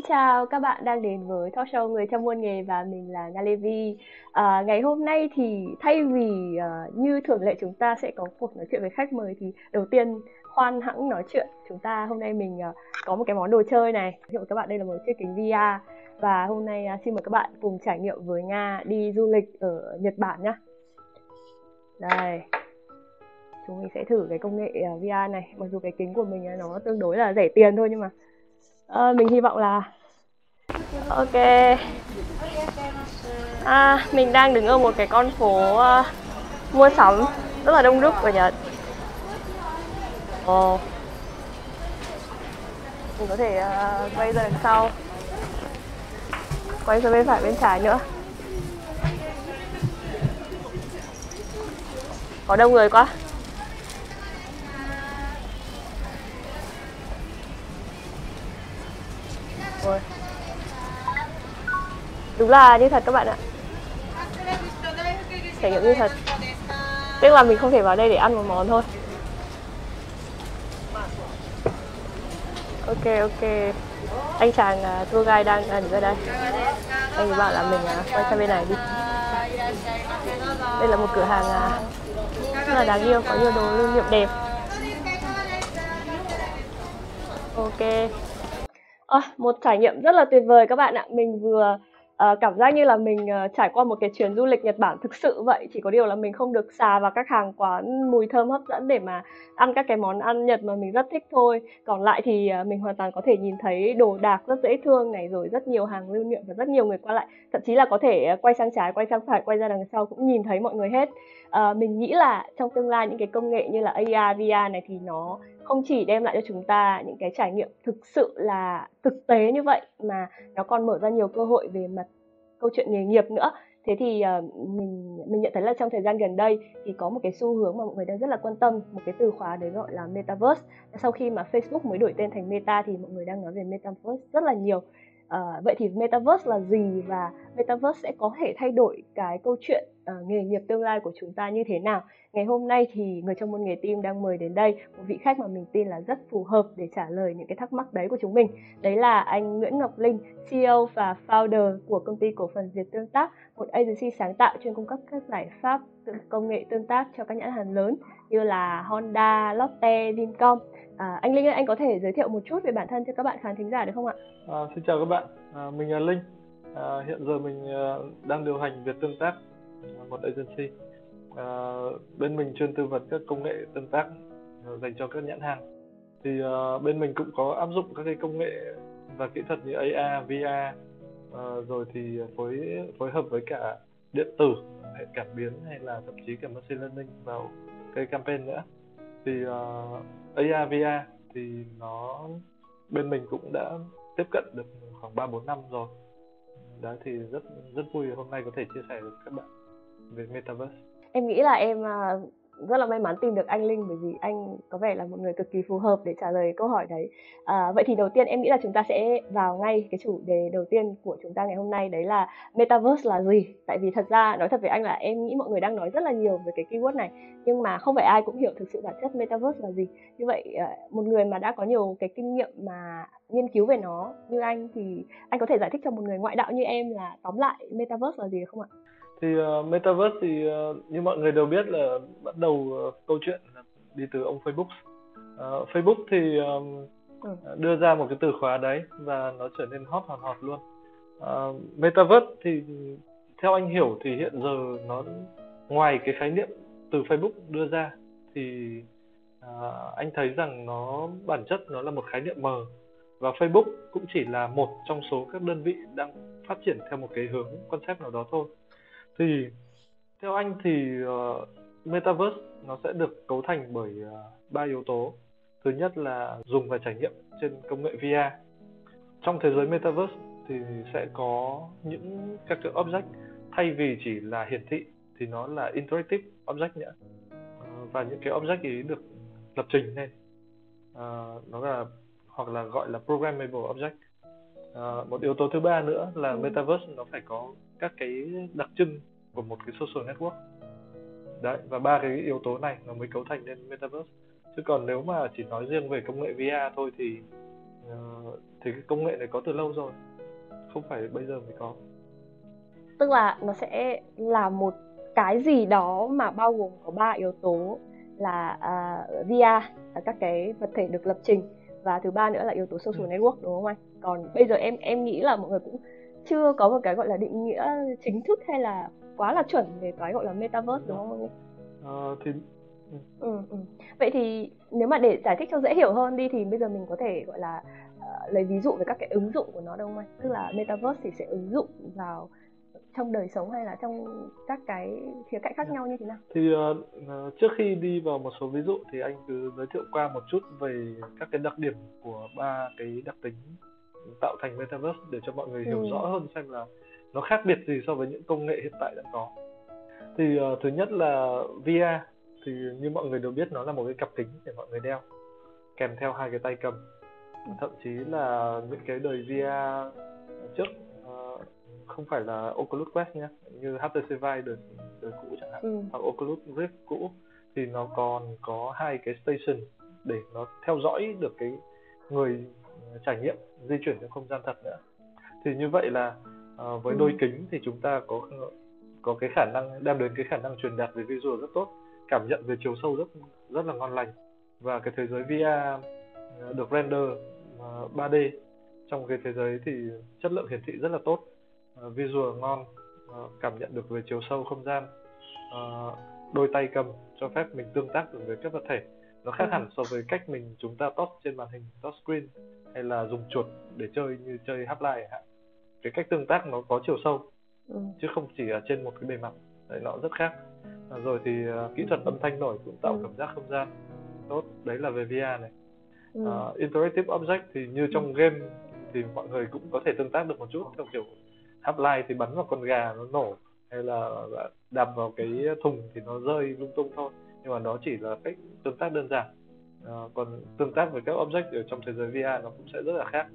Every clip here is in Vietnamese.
Xin chào các bạn đang đến với talk show Người trong muôn nghề và mình là Ngalevi. À, ngày hôm nay thì thay vì uh, như thường lệ chúng ta sẽ có cuộc nói chuyện với khách mời thì đầu tiên khoan hãng nói chuyện. Chúng ta hôm nay mình uh, có một cái món đồ chơi này. Hiệu các bạn đây là một chiếc kính VR và hôm nay uh, xin mời các bạn cùng trải nghiệm với Nga đi du lịch ở Nhật Bản nhá. Đây, chúng mình sẽ thử cái công nghệ VR này. Mặc dù cái kính của mình nó tương đối là rẻ tiền thôi nhưng mà à, mình hy vọng là ok à, mình đang đứng ở một cái con phố uh, mua sắm rất là đông đúc ở Nhật Ồ. Oh. mình có thể uh, quay ra đằng sau quay ra bên phải bên trái nữa có đông người quá Ôi. Đúng là như thật các bạn ạ. Trải nghiệm như thật. Tức là mình không thể vào đây để ăn một món thôi. Ok ok. Anh chàng uh, tour guide đang uh, đứng ở đây. Anh ấy bảo là mình uh, quay sang bên này đi. Đây là một cửa hàng uh, rất là đáng yêu, có nhiều đồ lưu niệm đẹp. Ok. À, một trải nghiệm rất là tuyệt vời các bạn ạ. Mình vừa uh, cảm giác như là mình uh, trải qua một cái chuyến du lịch Nhật Bản thực sự vậy. Chỉ có điều là mình không được xà vào các hàng quán mùi thơm hấp dẫn để mà ăn các cái món ăn Nhật mà mình rất thích thôi. Còn lại thì uh, mình hoàn toàn có thể nhìn thấy đồ đạc rất dễ thương này rồi rất nhiều hàng lưu niệm và rất nhiều người qua lại. Thậm chí là có thể quay sang trái, quay sang phải, quay ra đằng sau cũng nhìn thấy mọi người hết. Uh, mình nghĩ là trong tương lai những cái công nghệ như là AR, VR này thì nó không chỉ đem lại cho chúng ta những cái trải nghiệm thực sự là thực tế như vậy mà nó còn mở ra nhiều cơ hội về mặt câu chuyện nghề nghiệp nữa. Thế thì uh, mình mình nhận thấy là trong thời gian gần đây thì có một cái xu hướng mà mọi người đang rất là quan tâm một cái từ khóa đấy gọi là metaverse. Sau khi mà Facebook mới đổi tên thành Meta thì mọi người đang nói về metaverse rất là nhiều. À, vậy thì metaverse là gì và metaverse sẽ có thể thay đổi cái câu chuyện uh, nghề nghiệp tương lai của chúng ta như thế nào? Ngày hôm nay thì người trong môn nghề team đang mời đến đây một vị khách mà mình tin là rất phù hợp để trả lời những cái thắc mắc đấy của chúng mình. Đấy là anh Nguyễn Ngọc Linh, CEO và founder của công ty cổ phần Việt Tương tác, một agency sáng tạo chuyên cung cấp các giải pháp công nghệ tương tác cho các nhãn hàng lớn như là Honda, Lotte, Vincom. À, anh Linh ơi, anh có thể giới thiệu một chút về bản thân cho các bạn khán thính giả được không ạ? À, xin chào các bạn, à, mình là Linh. À, hiện giờ mình à, đang điều hành Việt Tương tác, một agency. À, bên mình chuyên tư vấn các công nghệ tương tác à, dành cho các nhãn hàng. Thì à, bên mình cũng có áp dụng các cái công nghệ và kỹ thuật như AR, VR, à, rồi thì phối phối hợp với cả điện tử, hệ cảm biến hay là thậm chí cả machine learning vào cái campaign nữa. Thì ờ, uh, AR VR thì nó bên mình cũng đã tiếp cận được khoảng 3 4 năm rồi. Đấy thì rất rất vui hôm nay có thể chia sẻ được các bạn về metaverse. Em nghĩ là em ờ, rất là may mắn tìm được anh Linh bởi vì anh có vẻ là một người cực kỳ phù hợp để trả lời câu hỏi đấy. À, vậy thì đầu tiên em nghĩ là chúng ta sẽ vào ngay cái chủ đề đầu tiên của chúng ta ngày hôm nay đấy là metaverse là gì? Tại vì thật ra nói thật với anh là em nghĩ mọi người đang nói rất là nhiều về cái keyword này nhưng mà không phải ai cũng hiểu thực sự bản chất metaverse là gì. Như vậy à, một người mà đã có nhiều cái kinh nghiệm mà nghiên cứu về nó như anh thì anh có thể giải thích cho một người ngoại đạo như em là tóm lại metaverse là gì được không ạ? Thì uh, metaverse thì uh, như mọi người đều biết là bắt đầu uh, câu chuyện đi từ ông Facebook. Uh, Facebook thì um, đưa ra một cái từ khóa đấy và nó trở nên hot hot hot luôn. Uh, metaverse thì theo anh hiểu thì hiện giờ nó ngoài cái khái niệm từ Facebook đưa ra thì uh, anh thấy rằng nó bản chất nó là một khái niệm mờ. Và Facebook cũng chỉ là một trong số các đơn vị đang phát triển theo một cái hướng concept nào đó thôi thì theo anh thì uh, metaverse nó sẽ được cấu thành bởi uh, ba yếu tố. Thứ nhất là dùng và trải nghiệm trên công nghệ VR trong thế giới metaverse thì sẽ có những các cái object thay vì chỉ là hiển thị thì nó là interactive object nữa uh, và những cái object ấy được lập trình lên. Uh, nó là hoặc là gọi là programmable object. Uh, một yếu tố thứ ba nữa là ừ. metaverse nó phải có các cái đặc trưng của một cái social network đấy và ba cái yếu tố này nó mới cấu thành nên metaverse chứ còn nếu mà chỉ nói riêng về công nghệ VR thôi thì uh, thì cái công nghệ này có từ lâu rồi không phải bây giờ mới có tức là nó sẽ là một cái gì đó mà bao gồm có ba yếu tố là uh, VR là các cái vật thể được lập trình và thứ ba nữa là yếu tố social ừ. network đúng không anh? Còn bây giờ em em nghĩ là mọi người cũng chưa có một cái gọi là định nghĩa chính thức hay là quá là chuẩn về cái gọi là metaverse đúng không? Ờ, thì ừ. Ừ. Vậy thì nếu mà để giải thích cho dễ hiểu hơn đi thì bây giờ mình có thể gọi là uh, lấy ví dụ về các cái ứng dụng của nó đâu không anh? Tức là metaverse thì sẽ ứng dụng vào trong đời sống hay là trong các cái khía cạnh khác nhau như thế nào? Thì uh, trước khi đi vào một số ví dụ thì anh cứ giới thiệu qua một chút về các cái đặc điểm của ba cái đặc tính tạo thành metaverse để cho mọi người hiểu ừ. rõ hơn xem là nó khác biệt gì so với những công nghệ hiện tại đã có. Thì uh, thứ nhất là VR thì như mọi người đều biết nó là một cái cặp kính để mọi người đeo kèm theo hai cái tay cầm thậm chí là những cái đời VR trước không phải là Oculus Quest nhé như HTC Vive đời đời cũ chẳng hạn ừ. hoặc Oculus Rift cũ thì nó còn có hai cái station để nó theo dõi được cái người trải nghiệm di chuyển trong không gian thật nữa thì như vậy là uh, với ừ. đôi kính thì chúng ta có có cái khả năng đem đến cái khả năng truyền đạt về visual rất tốt cảm nhận về chiều sâu rất rất là ngon lành và cái thế giới VR ờ, được render uh, ờ, 3D trong cái thế giới thì chất lượng hiển thị rất là tốt visual ngon cảm nhận được về chiều sâu không gian đôi tay cầm cho phép mình tương tác được với các vật thể nó khác ừ. hẳn so với cách mình chúng ta touch trên màn hình touch screen hay là dùng chuột để chơi như chơi Half-Life cái cách tương tác nó có chiều sâu ừ. chứ không chỉ ở trên một cái bề mặt đấy nó rất khác à, rồi thì uh, kỹ thuật âm thanh nổi cũng tạo ừ. cảm giác không gian tốt đấy là về VR này ừ. uh, interactive object thì như trong ừ. game thì mọi người cũng có thể tương tác được một chút theo kiểu half life thì bắn vào con gà nó nổ hay là đập vào cái thùng thì nó rơi lung tung thôi nhưng mà đó chỉ là cách tương tác đơn giản à, còn tương tác với các object ở trong thế giới VR nó cũng sẽ rất là khác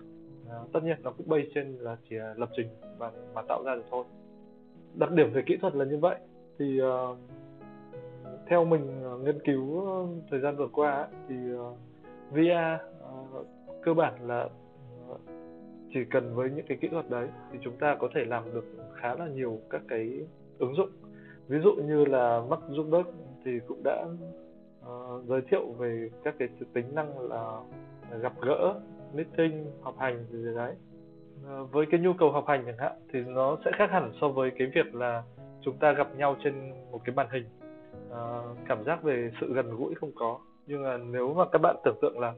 Ờ, tất nhiên nó cũng bay trên là chỉ là lập trình và mà tạo ra được thôi. Đặc điểm về kỹ thuật là như vậy. Thì uh, theo mình uh, nghiên cứu thời gian vừa qua thì uh, VR uh, cơ bản là chỉ cần với những cái kỹ thuật đấy thì chúng ta có thể làm được khá là nhiều các cái ứng dụng. Ví dụ như là Mark Zuckerberg thì cũng đã uh, giới thiệu về các cái tính năng là gặp gỡ meeting học hành gì đấy uh, với cái nhu cầu học hành chẳng hạn thì nó sẽ khác hẳn so với cái việc là chúng ta gặp nhau trên một cái màn hình uh, cảm giác về sự gần gũi không có nhưng mà nếu mà các bạn tưởng tượng là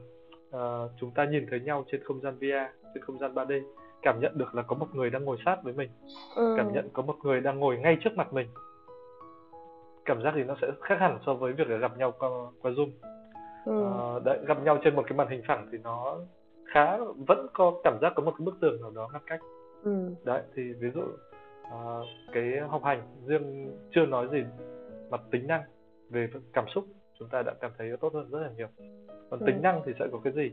uh, chúng ta nhìn thấy nhau trên không gian VR trên không gian 3D cảm nhận được là có một người đang ngồi sát với mình ừ. cảm nhận có một người đang ngồi ngay trước mặt mình cảm giác thì nó sẽ khác hẳn so với việc gặp nhau qua, qua zoom ừ. uh, đấy, gặp nhau trên một cái màn hình phẳng thì nó khá vẫn có cảm giác có một cái bức tường nào đó ngăn cách. Ừ. đấy thì ví dụ uh, cái học hành riêng chưa nói gì mặt tính năng về cảm xúc chúng ta đã cảm thấy tốt hơn rất là nhiều. Còn ừ. tính năng thì sẽ có cái gì?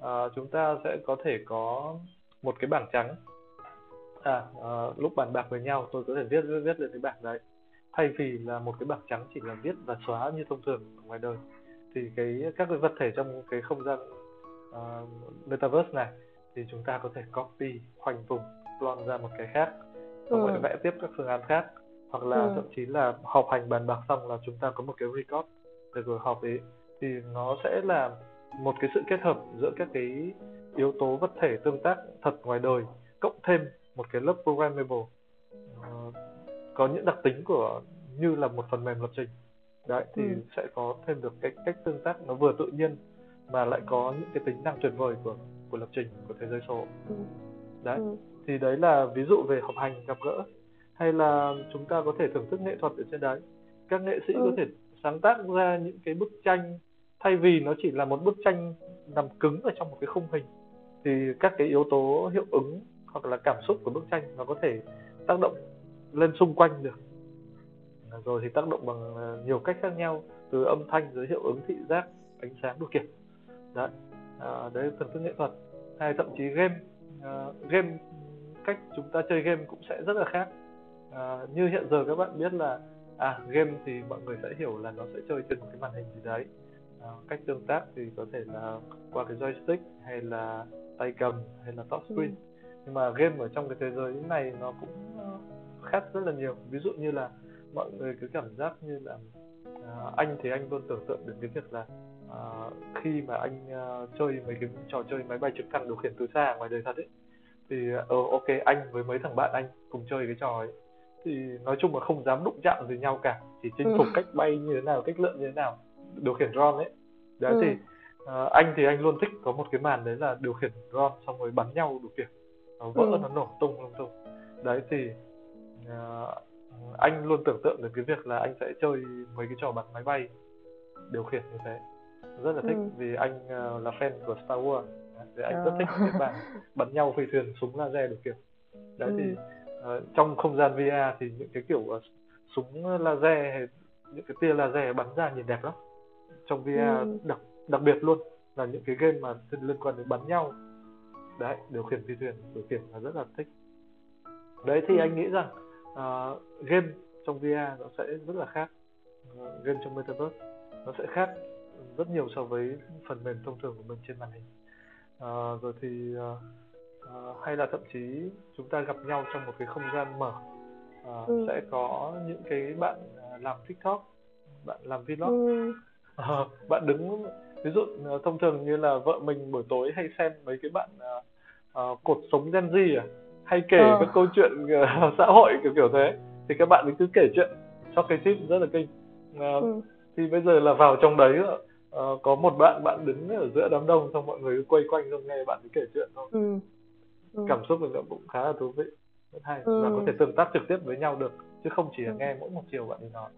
À, chúng ta sẽ có thể có một cái bảng trắng. À, à lúc bàn bạc với nhau tôi có thể viết viết, viết lên cái bảng đấy. Thay vì là một cái bảng trắng chỉ là viết và xóa như thông thường ở ngoài đời thì cái các cái vật thể trong cái không gian uh, metaverse này thì chúng ta có thể copy khoanh vùng clone ra một cái khác xong ừ. vẽ tiếp các phương án khác hoặc là ừ. thậm chí là họp hành bàn bạc xong là chúng ta có một cái record để rồi họp ấy thì nó sẽ là một cái sự kết hợp giữa các cái yếu tố vật thể tương tác thật ngoài đời cộng thêm một cái lớp programmable uh, có những đặc tính của như là một phần mềm lập trình đấy thì ừ. sẽ có thêm được cái cách tương tác nó vừa tự nhiên mà lại có những cái tính năng tuyệt vời của của lập trình của thế giới số ừ. đấy ừ. thì đấy là ví dụ về học hành gặp gỡ hay là chúng ta có thể thưởng thức nghệ thuật ở trên đấy các nghệ sĩ ừ. có thể sáng tác ra những cái bức tranh thay vì nó chỉ là một bức tranh nằm cứng ở trong một cái khung hình thì các cái yếu tố hiệu ứng hoặc là cảm xúc của bức tranh nó có thể tác động lên xung quanh được rồi thì tác động bằng à, nhiều cách khác nhau từ âm thanh tới hiệu ứng thị giác ánh sáng đủ kiểu đấy. À, đấy phần thức nghệ thuật. Hay thậm chí game à, game cách chúng ta chơi game cũng sẽ rất là khác. À, như hiện giờ các bạn biết là à game thì mọi người sẽ hiểu là nó sẽ chơi trên một cái màn hình gì đấy. Uh, cách tương tác thì có thể là qua cái joystick hay là tay cầm hay là top screen. Ừ. nhưng mà game ở trong cái thế giới này nó cũng khác rất là nhiều. Ví dụ như là mọi người cứ cảm giác như là uh, anh thì anh luôn tưởng tượng đến cái việc là uh, khi mà anh uh, chơi mấy cái trò chơi máy bay trực thăng điều khiển từ xa ngoài đời thật ấy thì ờ uh, ok anh với mấy thằng bạn anh cùng chơi cái trò ấy thì nói chung là không dám đụng chạm gì nhau cả chỉ chinh phục ừ. cách bay như thế nào cách lượn như thế nào điều khiển drone ấy đấy ừ. thì uh, anh thì anh luôn thích có một cái màn đấy là điều khiển drone xong rồi bắn nhau đủ kiểu nó vỡ ừ. nó nổ tung lung tung đấy thì uh, anh luôn tưởng tượng đến cái việc là anh sẽ chơi mấy cái trò bắn máy bay điều khiển như thế rất là thích ừ. vì anh uh, là fan của Star Wars thì anh à. rất thích cái bản bắn nhau phi thuyền súng laser được kiểu đấy ừ. thì uh, trong không gian VR thì những cái kiểu uh, súng laser hay những cái tia laser bắn ra nhìn đẹp lắm trong VR ừ. đặc đặc biệt luôn là những cái game mà liên quan đến bắn nhau đấy điều khiển phi thuyền điều khiển là rất là thích đấy thì ừ. anh nghĩ rằng uh, game trong VR nó sẽ rất là khác uh, game trong metaverse nó sẽ khác rất nhiều so với phần mềm thông thường của mình trên màn hình uh, rồi thì uh, uh, hay là thậm chí chúng ta gặp nhau trong một cái không gian mở uh, ừ. sẽ có những cái bạn làm tiktok bạn làm vlog ừ. uh, bạn đứng ví dụ thông thường như là vợ mình buổi tối hay xem mấy cái bạn uh, uh, cột sống Gen Z à hay kể ờ. các câu chuyện uh, xã hội kiểu kiểu thế thì các bạn cứ kể chuyện cho cái tip rất là kinh uh, ừ. Thì bây giờ là vào trong đấy uh, có một bạn bạn đứng ở giữa đám đông xong mọi người cứ quay quanh xong nghe bạn cứ kể chuyện thôi ừ. Ừ. cảm xúc mình cũng khá là thú vị rất hay ừ. và có thể tương tác trực tiếp với nhau được chứ không chỉ là ừ. nghe mỗi một chiều bạn đi nói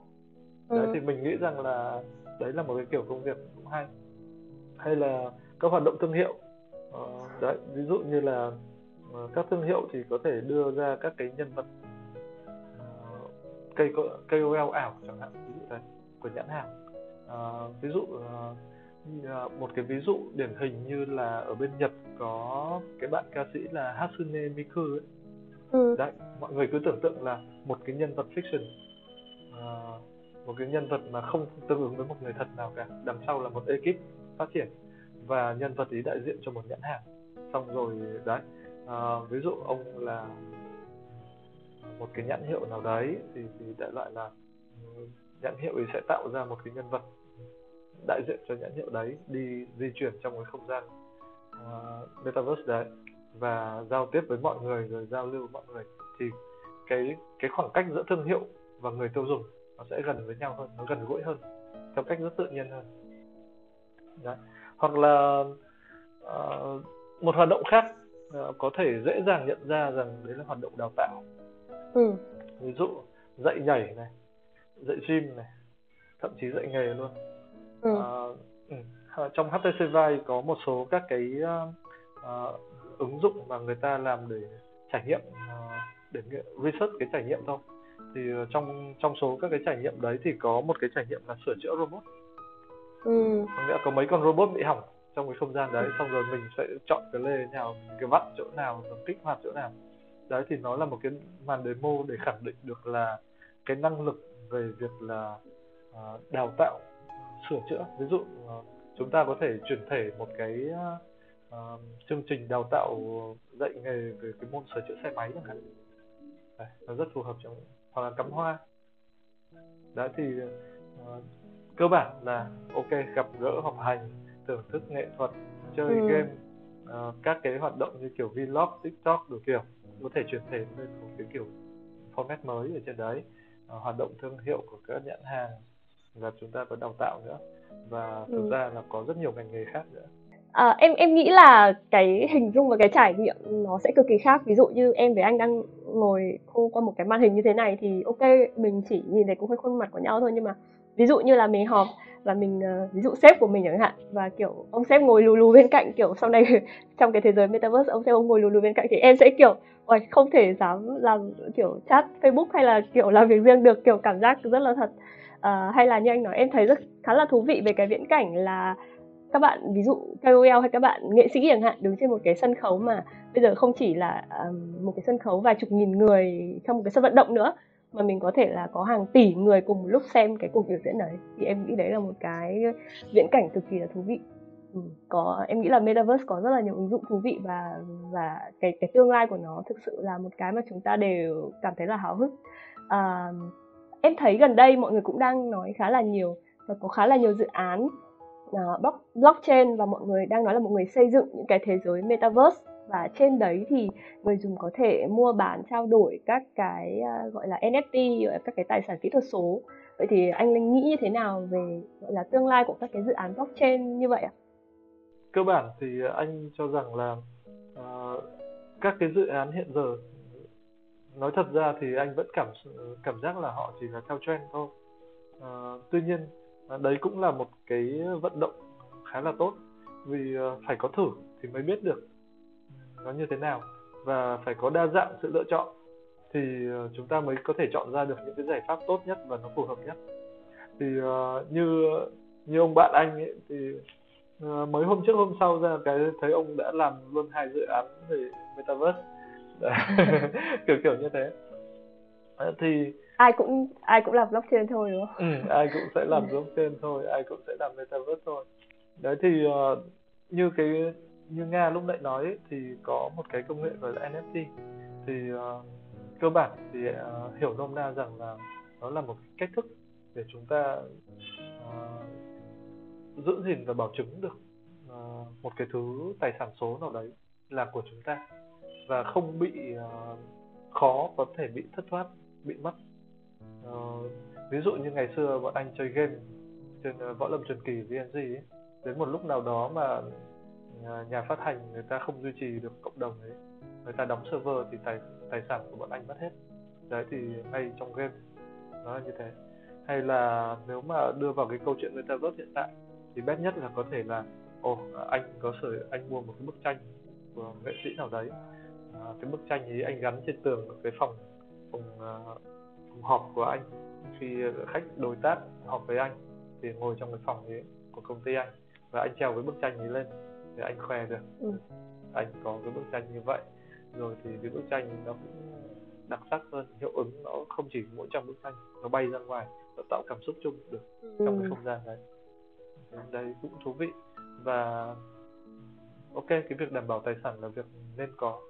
ừ. đấy thì mình nghĩ rằng là đấy là một cái kiểu công việc cũng hay hay là các hoạt động thương hiệu uh, đấy ví dụ như là uh, các thương hiệu thì có thể đưa ra các cái nhân vật uh, KOL ảo chẳng hạn ví dụ đấy của nhãn hàng uh, ví dụ uh, một cái ví dụ điển hình như là ở bên Nhật có cái bạn ca sĩ là Hatsune Miku ấy. Ừ. Đấy, mọi người cứ tưởng tượng là một cái nhân vật fiction uh, một cái nhân vật mà không tương ứng với một người thật nào cả đằng sau là một ekip phát triển và nhân vật ấy đại diện cho một nhãn hàng xong rồi đấy uh, ví dụ ông là một cái nhãn hiệu nào đấy thì thì đại loại là nhãn hiệu ấy sẽ tạo ra một cái nhân vật đại diện cho nhãn hiệu đấy đi di chuyển trong cái không gian uh, metaverse đấy và giao tiếp với mọi người rồi giao lưu với mọi người thì cái cái khoảng cách giữa thương hiệu và người tiêu dùng nó sẽ gần với nhau hơn nó gần gũi hơn theo cách rất tự nhiên hơn đấy. hoặc là uh, một hoạt động khác uh, có thể dễ dàng nhận ra rằng đấy là hoạt động đào tạo ừ. ví dụ dạy nhảy này dạy gym này thậm chí dạy nghề luôn. Ừ. uh, trong HTC Vive có một số các cái uh, ứng dụng mà người ta làm để trải nghiệm uh, để research cái trải nghiệm thôi. Thì trong trong số các cái trải nghiệm đấy thì có một cái trải nghiệm là sửa chữa robot. Ừ. nghĩa là có mấy con robot bị hỏng trong cái không gian đấy xong rồi mình sẽ chọn cái lê nào cái vặn chỗ nào rồi kích hoạt chỗ nào. Đấy thì nó là một cái màn demo để khẳng định được là cái năng lực về việc là uh, đào tạo sửa chữa. Ví dụ uh, chúng ta có thể chuyển thể một cái uh, chương trình đào tạo dạy nghề về cái môn sửa chữa xe máy chẳng hạn. Đấy, nó rất phù hợp trong hoặc là cắm hoa. Đấy thì uh, cơ bản là ok gặp gỡ học hành thưởng thức nghệ thuật chơi ừ. game uh, các cái hoạt động như kiểu vlog tiktok đủ kiểu. Có thể chuyển thể lên một cái kiểu format mới ở trên đấy hoạt động thương hiệu của các nhãn hàng và chúng ta có đào tạo nữa. Và thực ừ. ra là có rất nhiều ngành nghề khác nữa. À, em em nghĩ là cái hình dung và cái trải nghiệm nó sẽ cực kỳ khác. Ví dụ như em với anh đang ngồi khô qua một cái màn hình như thế này thì ok mình chỉ nhìn thấy cũng hơi khuôn mặt của nhau thôi nhưng mà ví dụ như là mình họp và mình uh, ví dụ sếp của mình chẳng hạn và kiểu ông sếp ngồi lù lù bên cạnh kiểu sau này trong cái thế giới metaverse ông sếp ông ngồi lù lù bên cạnh thì em sẽ kiểu ôi không thể dám làm kiểu chat facebook hay là kiểu làm việc riêng được. Kiểu cảm giác rất là thật. Uh, hay là như anh nói em thấy rất khá là thú vị về cái viễn cảnh là các bạn ví dụ KOL hay các bạn nghệ sĩ chẳng hạn đứng trên một cái sân khấu mà bây giờ không chỉ là um, một cái sân khấu vài chục nghìn người trong một cái sân vận động nữa mà mình có thể là có hàng tỷ người cùng một lúc xem cái cuộc biểu diễn đấy. Thì em nghĩ đấy là một cái viễn cảnh cực kỳ là thú vị. Ừ, có em nghĩ là metaverse có rất là nhiều ứng dụng thú vị và và cái cái tương lai của nó thực sự là một cái mà chúng ta đều cảm thấy là háo hức. À, em thấy gần đây mọi người cũng đang nói khá là nhiều và có khá là nhiều dự án uh, blockchain và mọi người đang nói là mọi người xây dựng những cái thế giới metaverse và trên đấy thì người dùng có thể mua bán trao đổi các cái à, gọi là NFT các cái tài sản kỹ thuật số vậy thì anh Linh nghĩ như thế nào về gọi là tương lai của các cái dự án blockchain như vậy ạ? Cơ bản thì anh cho rằng là uh, các cái dự án hiện giờ nói thật ra thì anh vẫn cảm cảm giác là họ chỉ là theo trend thôi. Uh, tuy nhiên à, đấy cũng là một cái vận động khá là tốt vì uh, phải có thử thì mới biết được nó như thế nào và phải có đa dạng sự lựa chọn thì uh, chúng ta mới có thể chọn ra được những cái giải pháp tốt nhất và nó phù hợp nhất thì uh, như như ông bạn anh ấy thì uh, mới hôm trước hôm sau ra cái thấy ông đã làm luôn hai dự án về metaverse kiểu kiểu như thế thì ai cũng ai cũng làm blockchain thôi đúng không? Ừ, ai cũng sẽ làm blockchain thôi, ai cũng sẽ làm metaverse thôi. Đấy thì uh, như cái như nga lúc nãy nói ấy, thì có một cái công nghệ gọi là NFT thì uh, cơ bản thì uh, hiểu nôm na rằng là nó là một cách thức để chúng ta uh, giữ gìn và bảo chứng được uh, một cái thứ tài sản số nào đấy là của chúng ta và không bị uh, khó có thể bị thất thoát bị mất. Uh, ví dụ như ngày xưa bọn anh chơi game trên uh, võ lâm truyền kỳ vng ấy đến một lúc nào đó mà nhà phát hành người ta không duy trì được cộng đồng ấy. Người ta đóng server thì tài tài sản của bọn anh mất hết. Đấy thì ngay trong game. Nó là như thế. Hay là nếu mà đưa vào cái câu chuyện metaverse hiện tại thì best nhất là có thể là ồ oh, anh có sở anh mua một cái bức tranh của nghệ sĩ nào đấy. À, cái bức tranh ấy anh gắn trên tường ở cái phòng phòng, uh, phòng họp của anh. Khi khách đối tác họp với anh thì ngồi trong cái phòng ấy của công ty anh và anh treo cái bức tranh ấy lên để anh khoe được ừ. anh có cái bức tranh như vậy rồi thì cái bức tranh nó cũng đặc sắc hơn hiệu ứng nó không chỉ mỗi trong bức tranh nó bay ra ngoài nó tạo cảm xúc chung được ừ. trong cái không gian đấy đây cũng thú vị và ok cái việc đảm bảo tài sản là việc nên có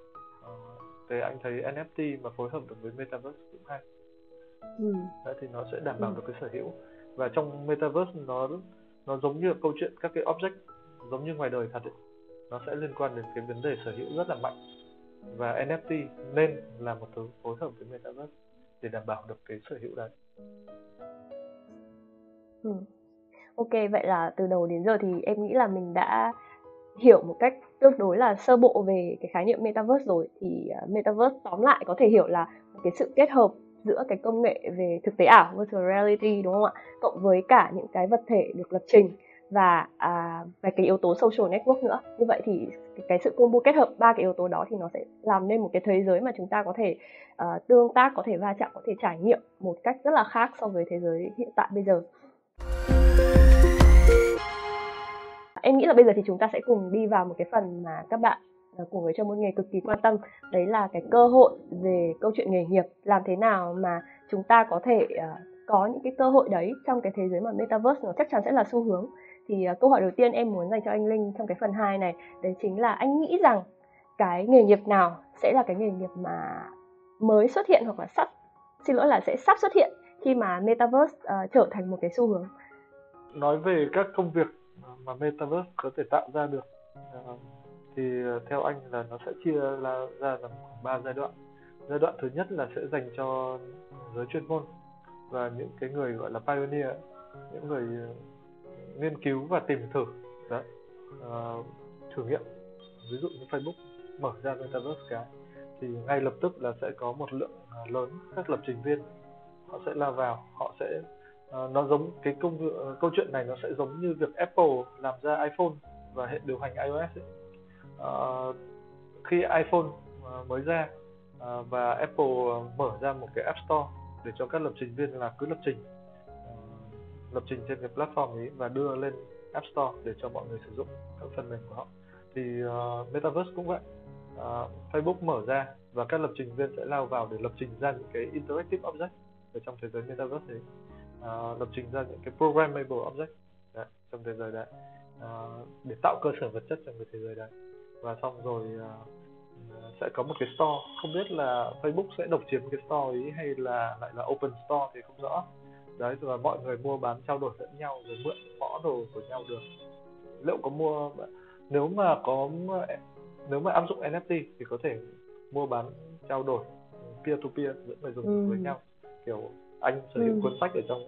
thì anh thấy NFT mà phối hợp được với Metaverse cũng hay ừ. Đấy, thì nó sẽ đảm bảo ừ. được cái sở hữu và trong Metaverse nó nó giống như câu chuyện các cái object giống như ngoài đời thật ấy. nó sẽ liên quan đến cái vấn đề sở hữu rất là mạnh và NFT nên là một thứ phối hợp với Metaverse để đảm bảo được cái sở hữu đấy ừ. Ok, vậy là từ đầu đến giờ thì em nghĩ là mình đã hiểu một cách tương đối là sơ bộ về cái khái niệm metaverse rồi thì uh, metaverse tóm lại có thể hiểu là một cái sự kết hợp giữa cái công nghệ về thực tế ảo virtual reality đúng không ạ cộng với cả những cái vật thể được lập trình và à, về cái yếu tố social network nữa. Như vậy thì cái sự combo kết hợp ba cái yếu tố đó thì nó sẽ làm nên một cái thế giới mà chúng ta có thể uh, tương tác có thể va chạm có thể trải nghiệm một cách rất là khác so với thế giới hiện tại bây giờ. Em nghĩ là bây giờ thì chúng ta sẽ cùng đi vào một cái phần mà các bạn của người trong môn nghề cực kỳ quan tâm đấy là cái cơ hội về câu chuyện nghề nghiệp. Làm thế nào mà chúng ta có thể uh, có những cái cơ hội đấy trong cái thế giới mà metaverse nó chắc chắn sẽ là xu hướng thì uh, câu hỏi đầu tiên em muốn dành cho anh Linh trong cái phần 2 này đấy chính là anh nghĩ rằng cái nghề nghiệp nào sẽ là cái nghề nghiệp mà mới xuất hiện hoặc là sắp xin lỗi là sẽ sắp xuất hiện khi mà metaverse uh, trở thành một cái xu hướng? Nói về các công việc mà metaverse có thể tạo ra được uh, thì ờ, theo anh là nó sẽ chia ra ra làm ba giai đoạn. Giai đoạn thứ nhất là sẽ dành cho giới chuyên môn và những cái người gọi là pioneer những người nghiên cứu và tìm thử đấy uh, thử nghiệm. Ví dụ như Facebook mở ra metaverse cái thì ngay lập tức là sẽ có một lượng ờ, lớn các lập trình viên. Họ sẽ lao vào họ sẽ uh, nó giống cái công uh, câu chuyện này nó sẽ giống như việc Apple làm ra iPhone và hệ điều hành iOS ấy. Uh, khi iPhone uh, mới ra uh, và Apple uh, mở ra một cái App Store để cho các lập trình viên là cứ lập trình lập trình trên cái platform ấy và đưa lên App Store để cho mọi người sử dụng các phần mềm của họ. Thì uh, Metaverse cũng vậy. Uh, Facebook mở ra và các lập trình viên sẽ lao vào để lập trình ra những cái interactive object ở trong thế giới metaverse ấy. Uh, lập trình ra những cái programmable object đấy, trong thế giới đấy. Uh, để tạo cơ sở vật chất trong cái thế giới đấy. Và xong rồi uh, sẽ có một cái store. Không biết là Facebook sẽ độc chiếm cái store ấy hay là lại là open store thì không rõ đấy và mọi người mua bán trao đổi lẫn nhau rồi mượn mõ đồ của nhau được liệu có mua nếu mà có nếu mà áp dụng NFT thì có thể mua bán trao đổi peer to peer giữa người dùng ừ. với nhau kiểu anh sở hữu ừ. cuốn sách ở trong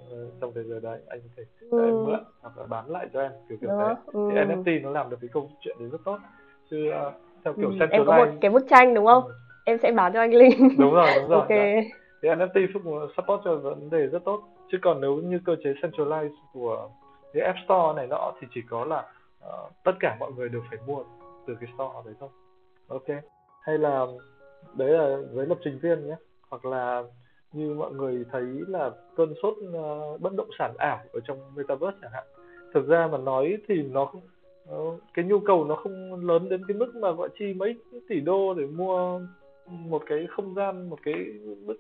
trong thế giới đấy anh có thể ừ. mượn hoặc là bán lại cho em kiểu kiểu Đó. thế ừ. thì NFT nó làm được cái câu chuyện đấy rất tốt chứ uh, theo kiểu ừ. em có một cái bức tranh đúng không ừ. em sẽ bán cho anh linh đúng rồi đúng rồi ok dạ. thì NFT support cho vấn đề rất tốt chứ còn nếu như cơ chế centralized của cái app store này nọ thì chỉ có là uh, tất cả mọi người đều phải mua từ cái store đấy thôi. Ok. Hay là đấy là với lập trình viên nhé. Hoặc là như mọi người thấy là cơn sốt uh, bất động sản ảo ở trong metaverse chẳng hạn. Thực ra mà nói thì nó không uh, cái nhu cầu nó không lớn đến cái mức mà gọi chi mấy tỷ đô để mua một cái không gian một cái bức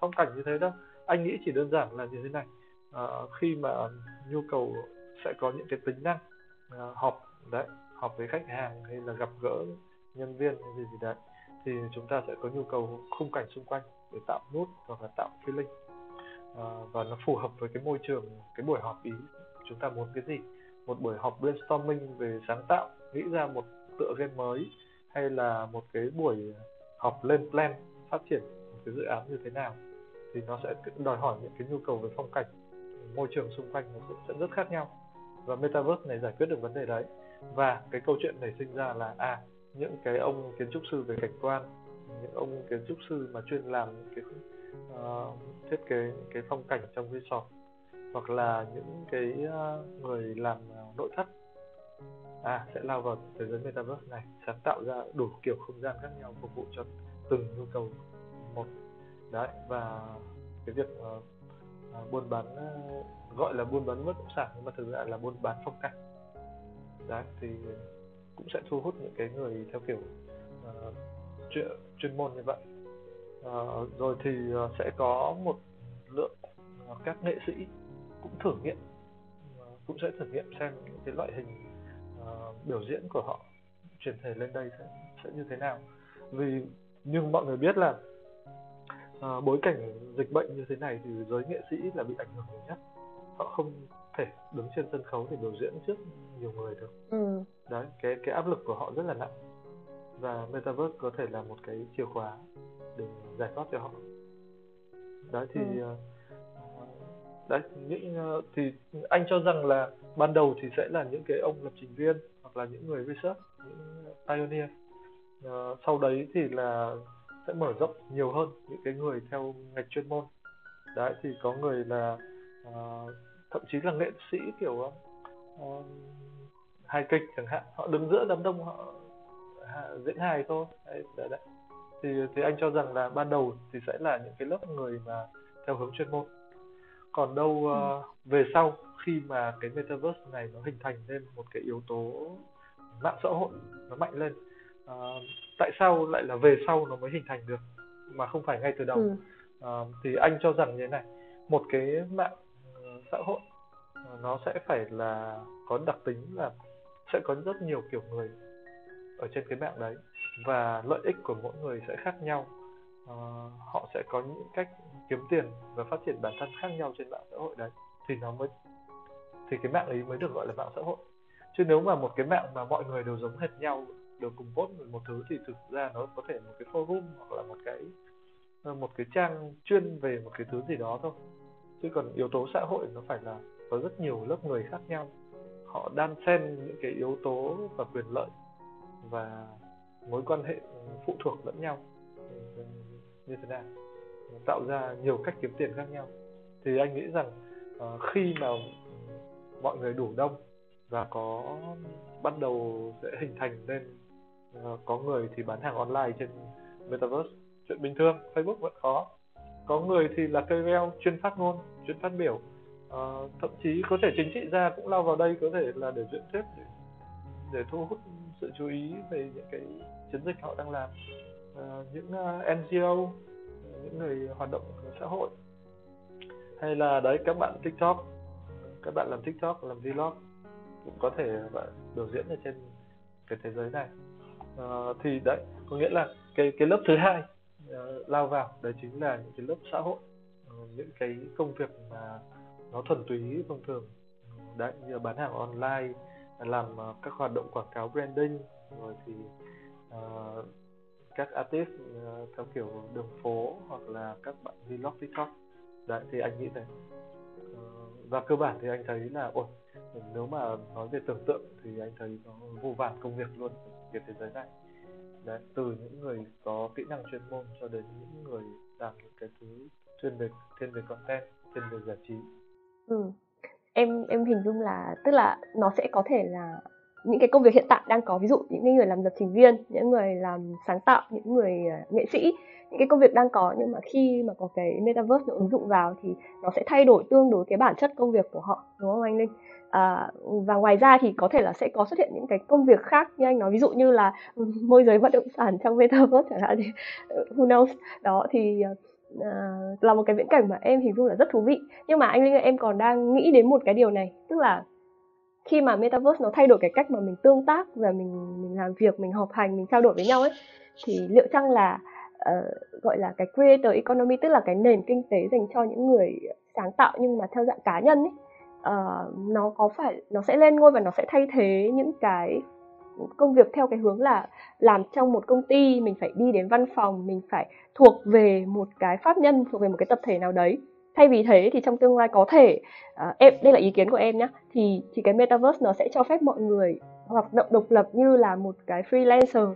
phong cảnh như thế đâu anh nghĩ chỉ đơn giản là như thế này. À, khi mà nhu cầu sẽ có những cái tính năng à, họp đấy họp với khách hàng hay là gặp gỡ nhân viên hay gì gì đấy thì chúng ta sẽ có nhu cầu khung cảnh xung quanh để tạo nút hoặc là tạo feeling. À, và nó phù hợp với cái môi trường cái buổi họp ý chúng ta muốn cái gì. Một buổi họp brainstorming về sáng tạo nghĩ ra một tựa game mới hay là một cái buổi họp lên plan phát triển một cái dự án như thế nào thì nó sẽ đòi hỏi những cái nhu cầu về phong cảnh môi trường xung quanh nó sẽ, sẽ rất khác nhau. Và metaverse này giải quyết được vấn đề đấy. Và cái câu chuyện này sinh ra là à những cái ông kiến trúc sư về cảnh quan những ông kiến trúc sư mà chuyên làm cái uh, thiết kế những cái phong cảnh trong resort hoặc là những cái uh, người làm uh, nội thất à sẽ lao vào thế giới metaverse này sáng tạo ra đủ kiểu không gian khác nhau phục vụ cho từng nhu cầu một đấy và cái việc uh, uh, buôn bán uh, gọi là buôn bán bất động sản nhưng mà thực ra là buôn bán phong cảnh. Đấy thì cũng sẽ thu hút những cái người theo kiểu uh, chuyên, chuyên môn như vậy. Uh, rồi thì uh, sẽ có một lượng uh, các nghệ sĩ cũng thử nghiệm uh, cũng sẽ thử nghiệm xem những cái loại hình uh, biểu diễn của họ chuyển thể lên đây sẽ, sẽ như thế nào. Vì nhưng mọi người biết là uh, bối cảnh dịch bệnh như thế này thì giới nghệ sĩ là bị ảnh hưởng nhiều nhất. Họ không thể đứng trên sân khấu để biểu diễn trước nhiều người được. Ừ. đấy cái cái áp lực của họ rất là nặng. Và metaverse có thể là một cái chìa khóa để giải thoát cho họ. Đấy thì ừ. uh, đấy những uh, thì anh cho rằng là ban đầu thì sẽ là những cái ông lập trình viên hoặc là những người research những pioneer. Uh, sau đấy thì là sẽ mở rộng nhiều hơn những cái người theo ngành chuyên môn. Đấy thì có người là uh, thậm chí là nghệ sĩ kiểu uh, hài kịch chẳng hạn họ đứng giữa đám đông họ diễn hài thôi. Đấy, đấy, đấy. thì thì anh cho rằng là ban đầu thì sẽ là những cái lớp người mà theo hướng chuyên môn. Còn đâu uh, về sau khi mà cái metaverse này nó hình thành lên một cái yếu tố mạng xã hội nó mạnh lên uh, tại sao lại là về sau nó mới hình thành được mà không phải ngay từ đầu? Ừ. uh, thì anh cho rằng như thế này một cái mạng xã hội nó sẽ phải là có đặc tính là sẽ có rất nhiều kiểu người ở trên cái mạng đấy và lợi ích của mỗi người sẽ khác nhau. Uh, họ sẽ có những cách kiếm tiền và phát triển bản thân khác nhau trên mạng xã hội đấy thì nó mới thì cái mạng ấy mới được gọi là mạng xã hội. Chứ nếu mà một cái mạng mà mọi người đều giống hệt nhau đều cùng post một thứ thì thực ra nó có thể một cái forum hoặc là một cái ờ, một cái trang chuyên về một cái thứ gì đó thôi. Chứ còn yếu tố xã hội nó phải là có rất nhiều lớp người khác nhau. Họ đan xen những cái yếu tố và quyền lợi và mối quan hệ phụ thuộc lẫn nhau ừ, như thế nào. Tạo ra nhiều cách kiếm tiền khác nhau. Thì anh nghĩ rằng uh, khi mà mọi người đủ đông và có bắt đầu sẽ hình thành nên uh, có người thì bán hàng online trên metaverse. Chuyện bình thường facebook vẫn có. Có người thì là KOL chuyên phát ngôn chuyên phát biểu. Uh, thậm chí có thể chính trị gia cũng lao vào đây có thể là để diễn thuyết để, để thu hút sự chú ý về những cái chiến dịch họ đang làm. Uh, những uh, NGO những người hoạt động xã hội. Hay là đấy các bạn tiktok. Các bạn làm tiktok làm vlog cũng có thể bạn biểu diễn ở trên cái thế giới này uh, thì đấy có nghĩa là cái cái lớp thứ hai uh, lao vào đấy chính là những cái lớp xã hội uh, những cái công việc mà nó thuần túy thông thường. Đấy như bán hàng online làm uh, các hoạt động quảng cáo branding rồi thì uh, các artist uh, theo kiểu đường phố hoặc là các bạn vlog tiktok. Đấy thì anh nghĩ này và cơ bản thì anh thấy là ôi nếu mà nói về tưởng tượng thì anh thấy nó vô vàn công việc luôn về thế giới này đấy từ những người có kỹ năng chuyên môn cho đến những người làm những cái thứ chuyên về thiên về content thiên về giải trí ừ. em em hình dung là tức là nó sẽ có thể là những cái công việc hiện tại đang có ví dụ những người làm lập trình viên những người làm sáng tạo những người uh, nghệ sĩ những cái công việc đang có nhưng mà khi mà có cái metaverse được ứng dụng vào thì nó sẽ thay đổi tương đối cái bản chất công việc của họ đúng không anh linh? À, và ngoài ra thì có thể là sẽ có xuất hiện những cái công việc khác như anh nói ví dụ như là môi giới bất động sản trong metaverse chẳng hạn thì ờ, who knows? Đó thì uh, là một cái viễn cảnh mà em hình dung là rất thú vị. Nhưng mà anh linh em còn đang nghĩ đến một cái điều này tức là khi mà metaverse nó thay đổi cái cách mà mình tương tác và mình mình làm việc mình họp hành mình trao đổi với nhau ấy thì liệu chăng là uh, gọi là cái creator economy tức là cái nền kinh tế dành cho những người sáng tạo nhưng mà theo dạng cá nhân ấy uh, nó có phải nó sẽ lên ngôi và nó sẽ thay thế những cái công việc theo cái hướng là làm trong một công ty mình phải đi đến văn phòng mình phải thuộc về một cái pháp nhân thuộc về một cái tập thể nào đấy. Thay vì thế thì trong tương lai có thể uh, em đây là ý kiến của em nhé thì thì cái metaverse nó sẽ cho phép mọi người hoạt động độc lập như là một cái freelancer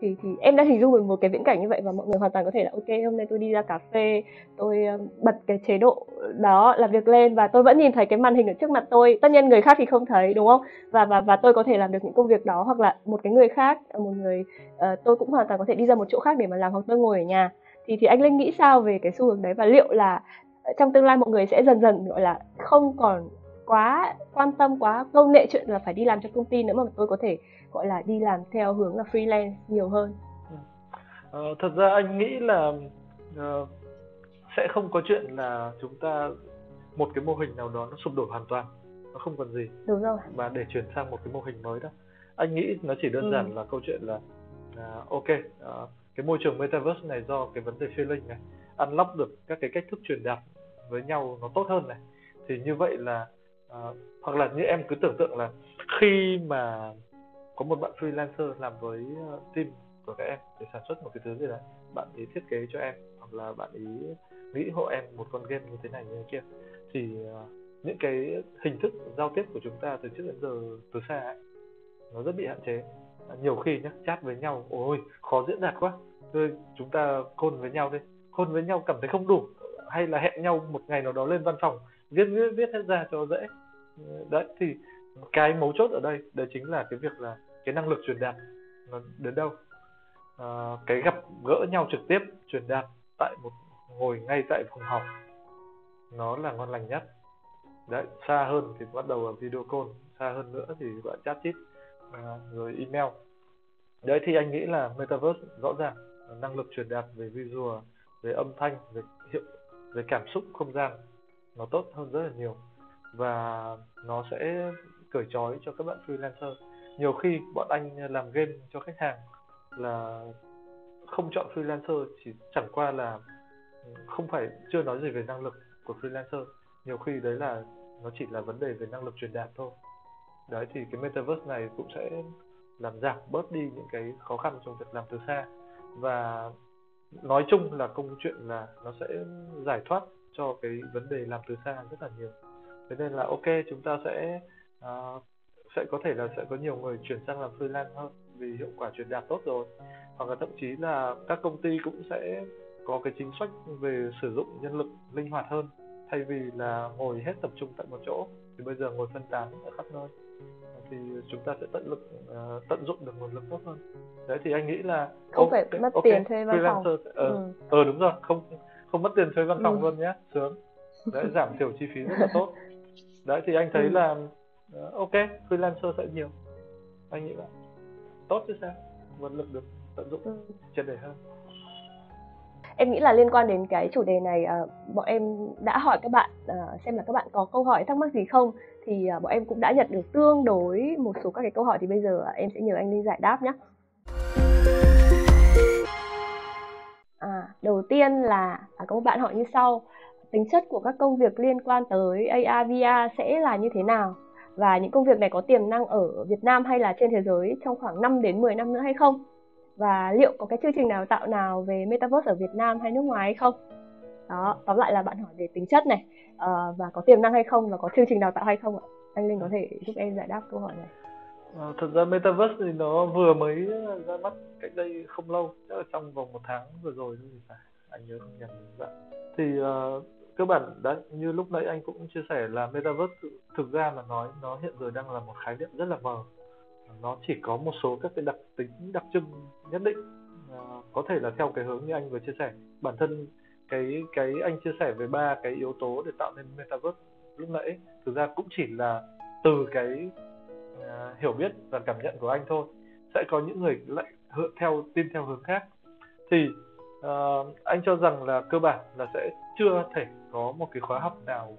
thì thì em đã hình dung được một cái viễn cảnh như vậy và mọi người hoàn toàn có thể là ok hôm nay tôi đi ra cà phê tôi ờ, bật cái chế độ đó làm việc lên. Và tôi vẫn nhìn thấy cái màn hình ở trước mặt tôi. Tất nhiên người khác thì không thấy đúng không? Và và và tôi có thể làm được những công việc đó hoặc là một cái người khác ờ, một người uh, tôi cũng hoàn toàn có thể đi ra một chỗ khác để mà làm hoặc tôi ngồi ở nhà. Thì thì anh linh nghĩ sao về cái xu hướng đấy và liệu là trong tương lai mọi người sẽ dần dần gọi là không còn quá quan tâm quá công nghệ chuyện là phải đi làm cho công ty nữa mà tôi có thể gọi là đi làm theo hướng là freelance nhiều hơn. Ờ, thật ra anh nghĩ là uh, sẽ không có chuyện là chúng ta một cái mô hình nào đó nó sụp đổ hoàn toàn nó không còn gì. Đúng rồi. Mà để chuyển sang một cái mô hình mới đó anh nghĩ nó chỉ đơn ừ. giản là câu chuyện là uh, ok uh, cái môi trường metaverse này do cái vấn đề feeling này unlock được các cái cách thức truyền đạt với nhau nó tốt hơn này. Thì như vậy là uh, hoặc là như em cứ tưởng tượng là khi mà có một bạn freelancer làm với ờ, team của các em để sản xuất một cái thứ gì đấy. Bạn ấy thiết kế cho em hoặc là bạn ấy nghĩ hộ em một con game như thế này như thế kia. Thì ờ, những cái hình thức giao tiếp của chúng ta từ trước đến giờ từ xa ấy, nó rất bị hạn chế. Nhiều khi nhá chat với nhau ôi khó diễn đạt quá. Thôi chúng ta côn với nhau đi. Côn với nhau cảm thấy không đủ hay là hẹn nhau một ngày nào đó lên văn phòng viết viết viết hết ra cho dễ. Ờ, đấy thì cái mấu chốt ở đây đấy chính là cái việc là cái năng lực truyền đạt nó đến đâu. À, cái gặp gỡ nhau trực tiếp truyền đạt tại một ngồi ngay tại phòng học nó là ngon lành nhất. Đấy xa hơn thì bắt đầu là video call xa hơn nữa thì gọi chat chít à, rồi email. Đấy thì anh nghĩ là metaverse rõ ràng năng lực truyền đạt về visual về âm thanh về hiệu về cảm xúc không gian nó tốt hơn rất là nhiều. Và nó sẽ cởi trói cho các bạn freelancer nhiều khi bọn anh làm game cho khách hàng là không chọn freelancer chỉ chẳng qua là ừ, không phải chưa nói gì về năng lực của freelancer. Nhiều khi đấy là nó chỉ là vấn đề về năng lực truyền đạt thôi. Đấy thì cái metaverse này cũng sẽ làm giảm bớt đi những cái khó khăn trong việc làm từ xa. Và nói chung là câu chuyện là nó sẽ giải thoát cho cái vấn đề làm từ xa rất là nhiều. Thế nên là ok chúng ta sẽ uh, sẽ có thể là sẽ có nhiều người chuyển sang làm freelance hơn vì hiệu quả truyền đạt tốt rồi. Hoặc là thậm chí là các công ty cũng sẽ có cái chính sách về sử dụng nhân lực linh hoạt hơn thay vì là ngồi hết tập trung tại một chỗ. Thì bây giờ ngồi phân tán ở khắp nơi. Thì chúng ta sẽ tận lực uh, tận dụng được nguồn lực tốt hơn. Đấy thì anh nghĩ là không okay, phải mất okay, tiền thuê văn phòng. ờ ừ. ừ đúng rồi không không mất tiền thuê văn phòng ừ. luôn nhé sướng. Đấy giảm thiểu chi phí rất là tốt. Đấy thì anh thấy ừ. là uh, ok freelancer sẽ nhiều. Anh nghĩ là tốt chứ sao? Nguồn lực được tận dụng ừ. triệt để hơn. Em nghĩ là liên quan đến cái chủ đề này uh, bọn em đã hỏi các bạn uh, xem là các bạn có câu hỏi thắc mắc gì không? Thì uh, bọn em cũng đã nhận được tương đối một số các cái câu hỏi thì bây giờ uh, em sẽ nhờ anh Linh giải đáp nhé. À, đầu tiên là à, có một bạn hỏi như sau. Tính chất của các công việc liên quan tới AR VR sẽ là như thế nào và những công việc này có tiềm năng ở Việt Nam hay là trên thế giới trong khoảng 5 đến 10 năm nữa hay không? Và liệu có cái chương trình đào tạo nào về metaverse ở Việt Nam hay nước ngoài hay không? Đó tóm lại là bạn hỏi về tính chất này. Uh, và có tiềm năng hay không và có chương trình đào tạo hay không ạ? Anh Linh có thể giúp em giải đáp câu hỏi này. Ờ, à, thật ra Metaverse thì nó vừa mới ờ, ra mắt cách đây không lâu, chắc là trong vòng một tháng vừa rồi thôi thì phải, anh nhớ không nhầm bạn Thì uh, cơ bản đã như lúc nãy anh cũng chia sẻ là Metaverse thực ra mà nói nó hiện giờ đang là một khái niệm rất là mờ. Nó chỉ có một số các cái đặc tính đặc trưng nhất định, à, có thể là theo cái hướng như anh vừa chia sẻ. Bản thân cái cái anh chia sẻ về ba cái yếu tố để tạo nên Metaverse lúc nãy thực ra cũng chỉ là từ cái À, hiểu biết và cảm nhận của anh thôi sẽ có những người lại theo tin theo hướng khác thì uh, anh cho rằng là cơ bản là sẽ chưa thể có một cái khóa học nào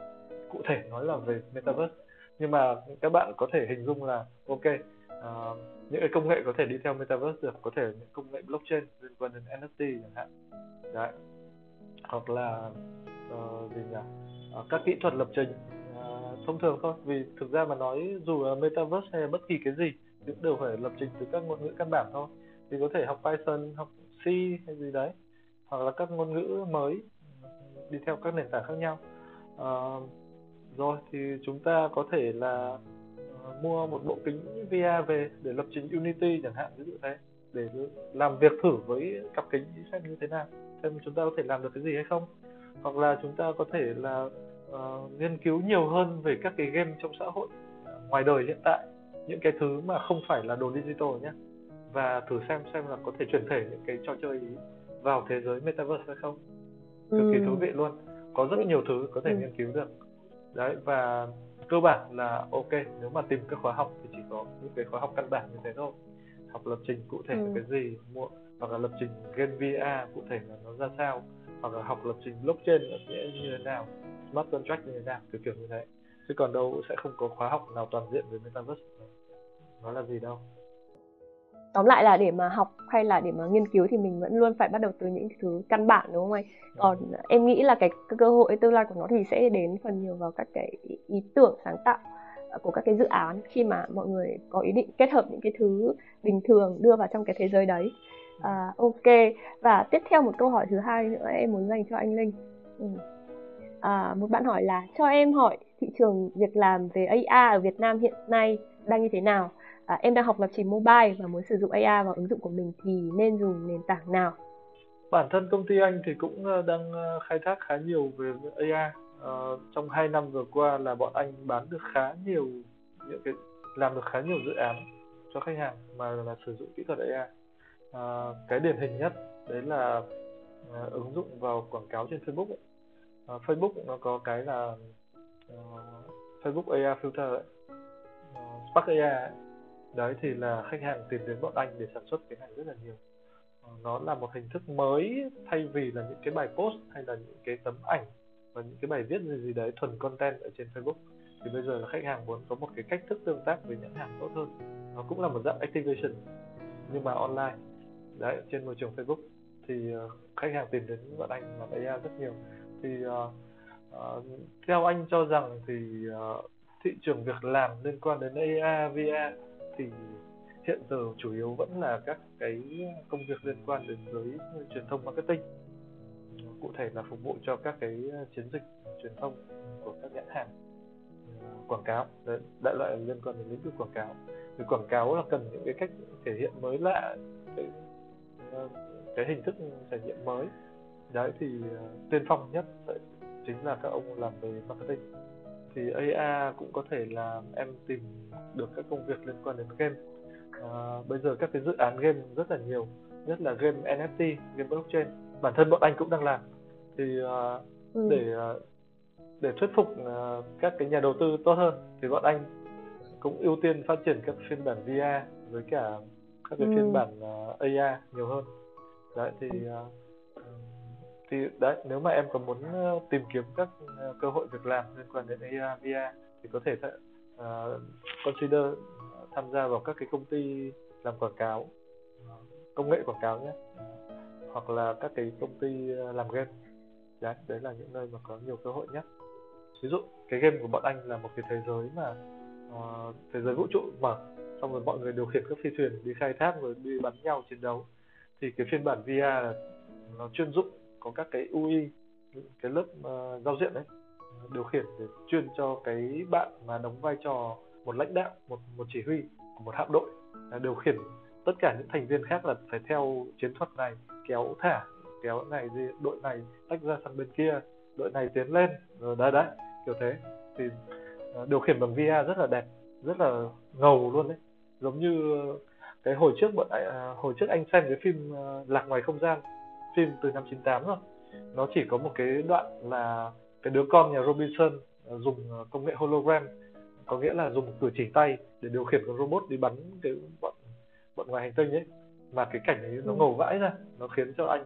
cụ thể nói là về metaverse. Nhưng mà các bạn có thể hình dung là ok uh, những cái công nghệ có thể đi theo metaverse được có thể những công nghệ blockchain liên quan đến NFT chẳng hạn. Đấy. Hoặc là uh, gì nhỉ? Uh, các kỹ thuật lập trình thông thường thôi. Vì thực ra mà nói dù là metaverse hay là bất kỳ cái gì cũng đều phải lập trình từ các ngôn ngữ căn bản thôi. Thì có thể học Python học C hay gì đấy hoặc là các ngôn ngữ mới đi theo các nền tảng khác nhau. À, rồi thì chúng ta có thể là uh, mua một bộ kính VR về để lập trình Unity chẳng hạn ví dụ thế để làm việc thử với cặp kính xem như thế nào xem chúng ta có thể làm được cái gì hay không. Hoặc là chúng ta có thể là uh, nghiên cứu nhiều hơn về các cái game trong xã hội uh, ngoài đời hiện tại những cái thứ mà không phải là đồ digital nhé và thử xem xem là có thể chuyển thể những cái trò chơi ý vào thế giới metaverse hay không cực kỳ thú vị luôn. Có rất nhiều thứ có thể ừ. nghiên cứu được. Đấy và cơ bản là ok nếu mà tìm các khóa học thì chỉ có những cái khóa học căn bản như thế thôi. Học lập trình cụ thể ừ. là cái gì mua hoặc là lập trình game VR cụ thể là nó ra sao hoặc là học lập trình blockchain là sẽ như thế nào smart contract như thế nào kiểu kiểu như thế. Chứ còn đâu sẽ không có khóa học nào toàn diện về metaverse. Nó là gì đâu tóm lại là để mà học hay là để mà nghiên cứu thì mình vẫn luôn phải bắt đầu từ những thứ căn bản đúng không anh? Còn em nghĩ là cái, cơ hội tương lai của nó thì sẽ đến phần nhiều vào các cái ý tưởng sáng tạo của các cái dự án khi mà mọi người có ý định kết hợp những cái thứ bình thường đưa vào trong cái thế giới đấy. À, ok. Và tiếp theo một câu hỏi thứ hai nữa em muốn dành cho anh linh. Ừ. À, một bạn hỏi là cho em hỏi thị trường việc làm về AR ở Việt Nam hiện nay đang như thế nào à, em đang học lập trình mobile và muốn sử dụng AI vào ứng dụng của mình thì nên dùng nền tảng nào bản thân công ty anh thì cũng ờ, đang ờ, khai thác khá nhiều về AI à, ờ, trong 2 năm vừa qua là bọn anh bán được khá nhiều những cái làm được khá nhiều dự án cho khách hàng mà là sử dụng kỹ thuật AI. à, cái điển hình nhất đấy là à, ứng dụng vào quảng cáo trên Facebook ấy À, Facebook nó có cái là uh, Facebook AI filter ấy. Uh, Spark AI. ấy đấy thì là khách hàng tìm đến bọn anh để sản xuất cái này rất là nhiều. Ừ, nó là một hình thức mới thay vì là những cái bài post hay là những cái tấm ảnh và những cái bài viết gì gì đấy thuần content ở trên Facebook thì bây giờ là khách hàng muốn có một cái cách thức tương tác với nhãn hàng tốt hơn. Nó cũng là một dạng activation nhưng mà online. Đấy trên môi trường Facebook thì ờ, khách hàng tìm đến bọn anh và AI rất nhiều. Thì uh, uh, theo anh cho rằng thì uh, thị trường việc làm liên quan đến AR, VR thì hiện giờ chủ yếu vẫn là các cái công việc liên quan đến giới truyền thông marketing. Cụ thể là phục vụ cho các cái chiến dịch truyền thông của các nhãn hàng à, quảng cáo Đấy, đại loại liên quan đến lĩnh vực quảng cáo. Thì quảng cáo là cần những cái cách thể hiện mới lạ cái, ờ, cái hình thức trải nghiệm mới. Đấy thì à, tiên phong nhất chính là các ông làm về marketing thì AA cũng có thể là em tìm được các công việc liên quan đến game uh, bây giờ các cái dự án game rất là nhiều nhất là game NFT game blockchain bản thân bọn anh cũng đang làm thì uh, ừ. để uh, để thuyết phục uh, các cái nhà đầu tư tốt hơn thì bọn anh cũng ưu tiên phát triển các phiên bản VR với cả các cái ừ. phiên bản uh, AR nhiều hơn đấy thì uh, thì đấy nếu mà em có muốn ờ, tìm kiếm các ờ, cơ hội việc làm liên quan đến AR VR thì có thể uh, consider tham gia vào các cái công ty làm quảng cáo công nghệ quảng cáo nhé. Hoặc là các cái công ty làm game. Đấy đấy là những nơi mà có nhiều cơ hội nhất. Ví dụ cái game của bọn anh là một cái thế giới mà uh, thế giới vũ trụ mở xong rồi mọi người điều khiển các phi thuyền đi khai thác rồi đi bắn nhau chiến đấu. Thì cái phiên bản VR là nó chuyên dụng có các cái UI cái lớp uh, giao diện đấy điều khiển để chuyên cho cái bạn mà đóng vai trò một lãnh đạo một một chỉ huy của một hạm đội là điều khiển tất cả những thành viên khác là phải theo chiến thuật này kéo thả kéo này đội này tách ra sang bên kia đội này tiến lên rồi đấy đấy kiểu thế. Thì uh, điều khiển bằng VR rất là đẹp rất là ngầu luôn đấy. Giống như cái hồi trước bọn uh, hồi trước anh xem cái phim uh, lạc ngoài không gian phim từ năm 98 rồi nó chỉ có một cái đoạn là cái đứa con nhà Robinson uh, dùng công nghệ hologram có nghĩa là dùng cử chỉ tay để điều khiển con robot đi bắn cái bọn bọn ngoài hành tinh ấy mà cái cảnh ấy nó ừ. ngầu vãi ra nó khiến cho anh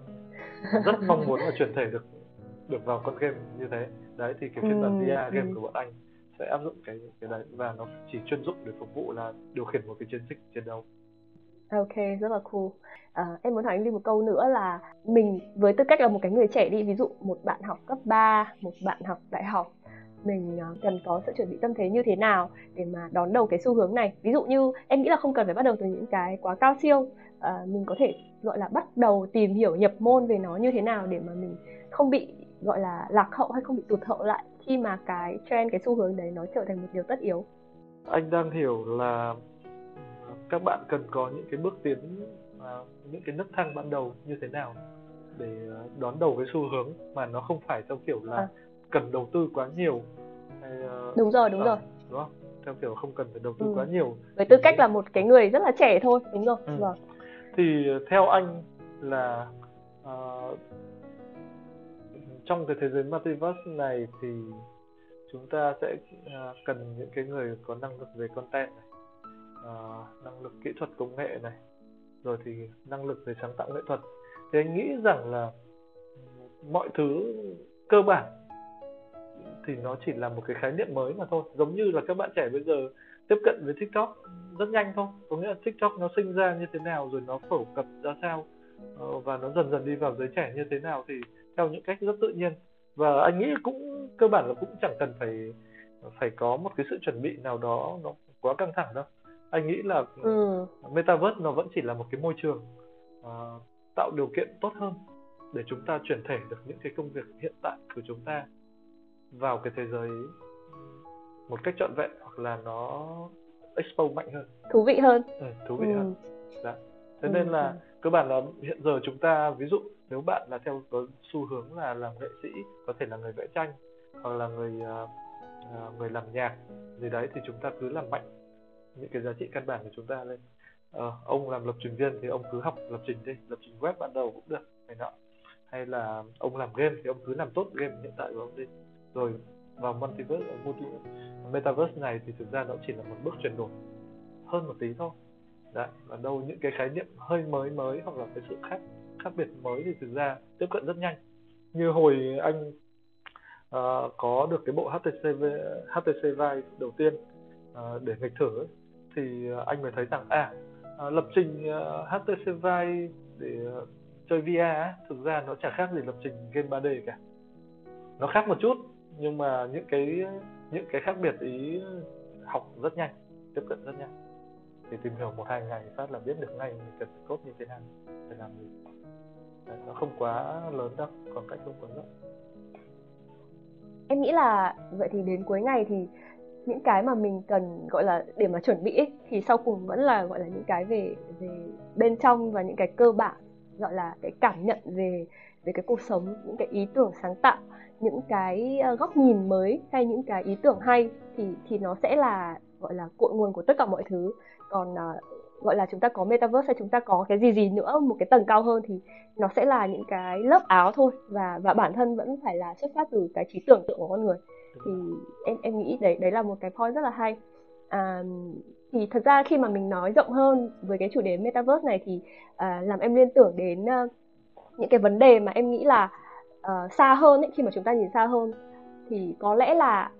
rất mong muốn là chuyển thể được được vào con game như thế đấy thì cái phiên bản VR ừ, game ừ. của bọn anh sẽ áp dụng cái cái đấy và nó chỉ chuyên dụng để phục vụ là điều khiển một cái chiến dịch chiến đấu Ok, rất là cool. À, em muốn hỏi anh Ly một câu nữa là mình với tư cách là một cái người trẻ đi, ví dụ một bạn học cấp 3, một bạn học đại học, mình ờ, cần có sự chuẩn bị tâm thế như thế nào để mà đón đầu cái xu hướng này. Ví dụ như em nghĩ là không cần phải bắt đầu từ những cái quá cao siêu, à, mình có thể gọi là bắt đầu tìm hiểu nhập môn về nó như thế nào để mà mình không bị gọi là lạc hậu hay không bị tụt hậu lại khi mà cái trend cái xu hướng đấy nó trở thành một điều tất yếu anh đang hiểu là các bạn cần có những cái bước tiến uh, những cái nấc thang ban đầu như thế nào để à, đón đầu cái xu hướng mà nó không phải theo kiểu là à. cần đầu tư quá nhiều hay, uh, đúng rồi đúng à, rồi đúng không theo kiểu không cần phải đầu tư ừ. quá nhiều với tư cách là một cái người rất là trẻ thôi đúng rồi ừ. vâng thì theo anh là uh, trong cái thế giới multiverse này thì chúng ta sẽ uh, cần những cái người có năng lực về content này uh, năng lực kỹ thuật công nghệ này rồi thì năng lực về sáng tạo nghệ thuật. Thì anh nghĩ rằng là mọi thứ cơ bản thì nó chỉ là một cái khái niệm mới mà thôi. Giống như là các bạn trẻ bây giờ tiếp cận với tiktok rất nhanh thôi. Có nghĩa là tiktok nó sinh ra như thế nào rồi nó phổ cập ra sao ờ, và nó dần dần đi vào giới trẻ như thế nào thì theo những cách rất tự nhiên. Và anh nghĩ cũng cơ bản là cũng chẳng cần phải phải có một cái sự chuẩn bị nào đó nó quá căng thẳng đâu anh nghĩ là ừ. metaverse nó vẫn chỉ là một cái môi trường uh, tạo điều kiện tốt hơn để chúng ta chuyển thể được những cái công việc hiện tại của chúng ta vào cái thế giới một cách trọn vẹn hoặc là nó expose mạnh hơn thú vị hơn ừ, thú vị ừ. hơn dạ. thế ừ. nên là ừ. cơ bản là hiện giờ chúng ta ví dụ nếu bạn là theo có xu hướng là làm nghệ sĩ có thể là người vẽ tranh hoặc là người uh, người làm nhạc gì đấy thì chúng ta cứ làm mạnh những cái giá trị căn bản của chúng ta lên. À, ông làm lập trình viên thì ông cứ học lập trình đi lập trình web ban đầu cũng được này nọ. Hay là ông làm game thì ông cứ làm tốt game hiện tại của ông đi. Rồi vào multiverse ờ, multi, metaverse này thì thực ra nó chỉ là một bước chuyển đổi hơn một tí thôi. Đấy, và đâu những cái khái niệm hơi mới mới hoặc là cái sự khác khác biệt mới thì thực ra tiếp cận rất nhanh. Như hồi anh uh, có được cái bộ HTC HTC Vive đầu tiên uh, để nghịch thử ấy, thì ờ, anh mới thấy rằng à, à lập trình ờ, HTC Vive để ờ, chơi VR ấy, thực ra nó chẳng khác gì lập trình game 3D cả. Nó khác một chút nhưng mà những cái những cái khác biệt ý học rất nhanh tiếp cận rất nhanh. Thì tìm hiểu một hai ngày phát là biết được ngay mình cần cốt như thế nào để làm gì. Đấy, nó không quá lớn đâu khoảng cách không quá lớn em nghĩ là vậy thì đến cuối ngày thì những cái mà mình cần gọi là để mà chuẩn bị ấy, thì sau cùng vẫn là gọi là những cái về về bên trong và những cái cơ bản gọi là cái cảm nhận về về cái cuộc sống những cái ý tưởng sáng tạo những cái ờ, góc nhìn mới hay những cái ý tưởng hay thì thì nó sẽ là gọi là cội nguồn của tất cả mọi thứ. Còn uh, gọi là chúng ta có metaverse hay chúng ta có cái gì gì nữa một cái tầng cao hơn thì nó sẽ là những cái lớp áo thôi và và bản thân vẫn phải là xuất phát từ cái trí tưởng tượng của con người thì em em nghĩ đấy đấy là một cái point rất là hay. À, thì thật ra khi mà mình nói rộng hơn với cái chủ đề metaverse này thì à, làm em liên tưởng đến uh, những cái vấn đề mà em nghĩ là uh, xa hơn ấy, khi mà chúng ta nhìn xa hơn. Thì có lẽ là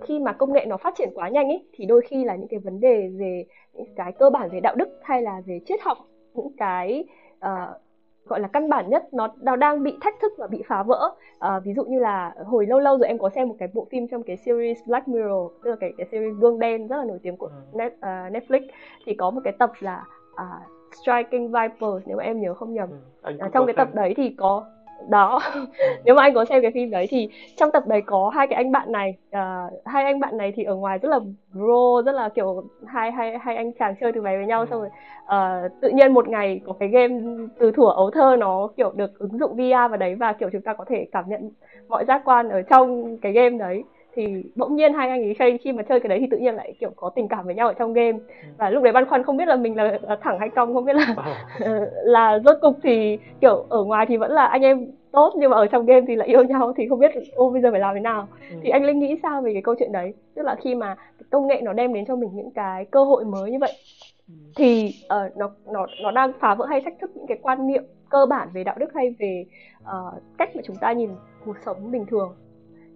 khi mà công nghệ nó phát triển quá nhanh ấy thì đôi khi là những cái vấn đề về những cái cơ bản về đạo đức hay là về triết học những cái uh, gọi là căn bản nhất nó, nó đang bị thách thức và bị phá vỡ. À, ví dụ như là hồi lâu lâu rồi em có xem một cái bộ phim trong cái series Black Mirror tức là cái cái series gương đen rất là nổi tiếng của ừ. Net, uh, Netflix thì có một cái tập là uh, Striking Vipers nếu mà em nhớ không nhầm. Ừ, à, trong cái tập đấy thì có đó ừ. nếu mà anh có xem cái phim đấy thì trong tập đấy có hai cái anh bạn này uh, hai anh bạn này thì ở ngoài rất là bro rất là kiểu hai hai hai anh chàng chơi từ bé với nhau ừ. xong rồi uh, tự nhiên một ngày có cái game từ thuở ấu thơ nó kiểu được ứng dụng VR vào đấy và kiểu chúng ta có thể cảm nhận mọi giác quan ở trong cái game đấy thì bỗng nhiên hai anh ấy khi khi mà chơi cái đấy thì tự nhiên lại kiểu có tình cảm với nhau ở trong game ừ. và lúc đấy băn khoăn không biết là mình là, thẳng hay cong không biết là ờ. là rốt cục thì kiểu ở ngoài thì vẫn là anh em tốt nhưng mà ở trong game thì lại yêu nhau thì không biết ô bây giờ phải làm thế nào ừ. thì anh linh nghĩ sao về cái câu chuyện đấy tức là khi mà công nghệ nó đem đến cho mình những cái cơ hội mới như vậy ừ. thì uh, nó nó nó đang phá vỡ hay thách thức những cái quan niệm cơ bản về đạo đức hay về uh, cách mà chúng ta nhìn cuộc sống bình thường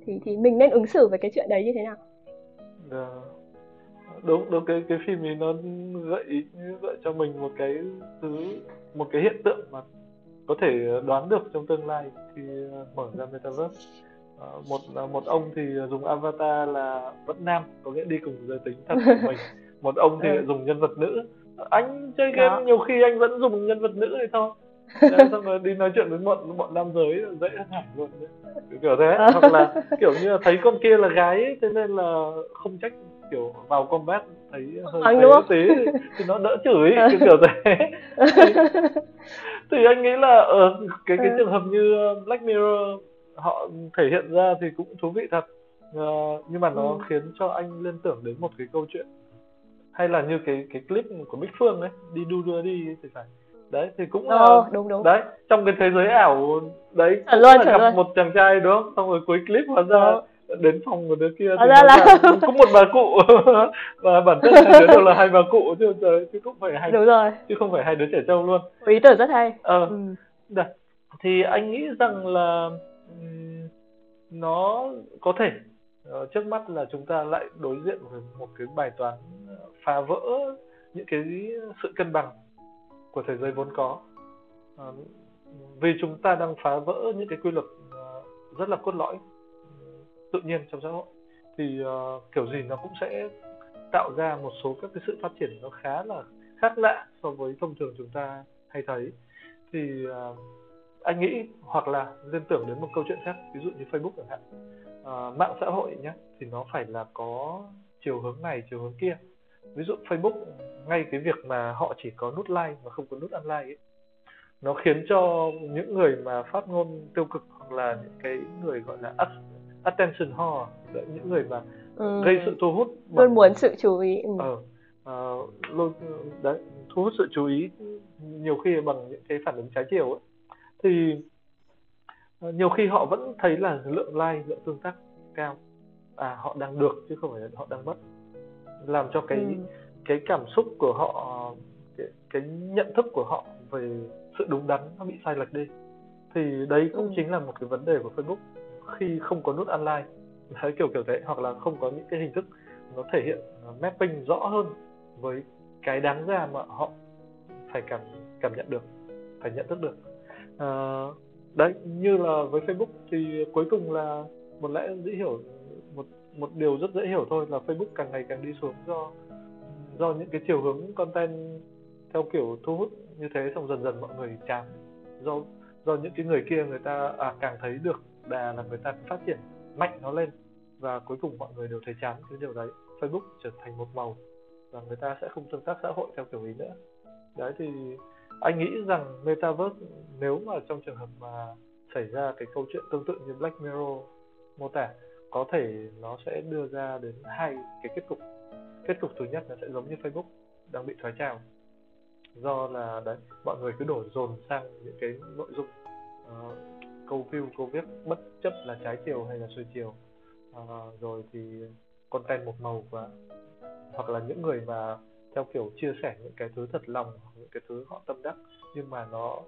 thì thì mình nên ứng xử với cái chuyện đấy như thế nào yeah. Dạ. đúng đúng cái cái phim này nó gợi gợi cho mình một cái thứ một cái hiện tượng mà có thể đoán được trong tương lai khi ờ, mở ra metaverse à, một một ông thì dùng avatar là vẫn nam có nghĩa đi cùng giới tính thật của mình một ông thì ừ. dùng nhân vật nữ anh chơi game Đó. nhiều khi anh vẫn dùng nhân vật nữ thì thôi Đấy, xong rồi đi nói chuyện với bọn bọn nam giới dễ hơn hẳn luôn kiểu thế à. hoặc là kiểu như là thấy con kia là gái ấy, thế nên là không trách kiểu vào combat thấy hơi thấy tí thì nó đỡ chửi kiểu, kiểu thế thì, anh nghĩ là ở cái cái ừ. trường hợp như Black Mirror họ thể hiện ra thì cũng thú vị thật uh, nhưng mà nó ừ. khiến cho anh liên tưởng đến một cái câu chuyện hay là như cái cái clip của Bích Phương ấy đi đu đưa đi thì phải đấy thì cũng là ờ, đúng đúng. đấy trong cái thế giới ảo đấy cũng luôn, là gặp luôn. một chàng trai đúng không? Xong rồi cuối clip hóa ra đến phòng của đứa kia thì ra là cũng một bà cụ. Và bản chất là đều là hai bà cụ chứ chứ không phải hai đúng rồi. chứ không phải hai đứa trẻ trâu luôn. Ý tưởng rất hay. Ờ. Ừ. Đấy. thì anh nghĩ rằng là nó có thể uh, trước mắt là chúng ta lại đối diện với một cái bài toán phá vỡ những cái sự cân bằng của thế giới vốn có. À, vì chúng ta đang phá vỡ những cái quy luật à, rất là cốt lõi ừ, tự nhiên trong xã hội thì uh, kiểu gì nó cũng sẽ tạo ra một số các cái sự phát triển nó khá là khác lạ so với thông thường chúng ta hay thấy. Thì uh, anh nghĩ hoặc là liên tưởng đến một câu chuyện khác ví dụ như Facebook chẳng hạn. Uh, mạng xã hội nhé thì nó phải là có chiều hướng này chiều hướng kia ví dụ Facebook ngay cái việc mà họ chỉ có nút like mà không có nút unlike ấy nó khiến cho những người mà phát ngôn tiêu cực hoặc là những cái người gọi là attention whore những người mà ừ. gây sự thu hút bằng... luôn muốn sự chú ý ừ. ờ, uh, luôn đấy thu hút sự chú ý nhiều khi bằng những cái phản ứng trái chiều ấy thì uh, nhiều khi họ vẫn thấy là lượng like lượng tương tác cao à họ đang được chứ không phải là họ đang mất làm cho cái ừ. cái cảm xúc của họ cái, cái nhận thức của họ về sự đúng đắn nó bị sai lệch đi thì đấy cũng ừ. chính là một cái vấn đề của Facebook khi không có nút online đấy kiểu kiểu thế hoặc là không có những cái hình thức nó thể hiện mapping rõ hơn với cái đáng ra mà họ phải cảm cảm nhận được phải nhận thức được à, đấy như là với Facebook thì cuối cùng là một lẽ dễ hiểu một điều rất dễ hiểu thôi là Facebook càng ngày càng đi xuống do do những cái chiều hướng content theo kiểu thu hút như thế xong dần dần mọi người chán. Do do những cái người kia người ta à, càng thấy được đà là người ta phát triển mạnh nó lên và cuối cùng mọi người đều thấy chán. Cái điều đấy Facebook trở thành một màu và người ta sẽ không tương tác xã hội theo kiểu ý nữa. Đấy thì anh nghĩ rằng metaverse nếu mà trong trường hợp mà xảy ra cái câu chuyện tương tự như Black Mirror mô tả có thể nó sẽ đưa ra đến hai cái kết cục. Kết cục thứ nhất nó sẽ giống như Facebook đang bị thoái trào. Do là đấy mọi người cứ đổ dồn sang những cái nội dung uh, câu view câu viết bất chấp là trái chiều hay là xuôi chiều. Uh, rồi thì content một màu và hoặc là những người mà theo kiểu chia sẻ những cái thứ thật lòng những cái thứ họ tâm đắc nhưng mà nó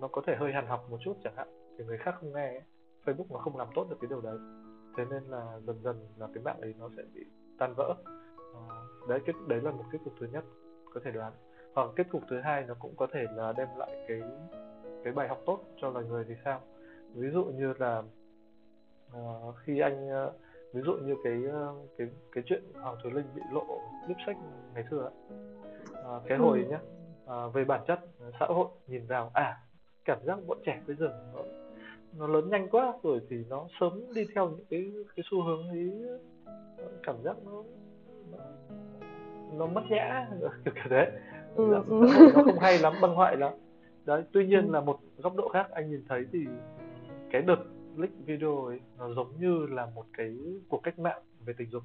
nó có thể hơi hàn học một chút chẳng hạn thì người khác không nghe ấy. Facebook nó không làm tốt được cái điều đấy thế nên là dần dần là cái mạng ấy nó sẽ bị tan vỡ. À, đấy kết đấy là một kết cục thứ nhất có thể đoán. Hoặc kết cục thứ hai nó cũng có thể là đem lại cái cái bài học tốt cho loài người thì sao? Ví dụ như là uh, khi anh uh, ví dụ như cái uh, cái cái chuyện hoàng thùy linh bị lộ clip sách ngày xưa uh, cái hồi ừ. nhá uh, về bản chất xã hội nhìn vào à cảm giác bọn trẻ bây giờ nó nó lớn nhanh quá rồi thì nó sớm đi theo những cái cái xu hướng ấy cảm giác nó nó, nó mất nhã kiểu kiểu thế. Ừ, dạ, nó không hay lắm băng hoại lắm. Đấy tuy nhiên ừ. là một góc độ khác anh nhìn thấy thì cái đợt leak video ấy nó giống như là một cái cuộc cách mạng về tình dục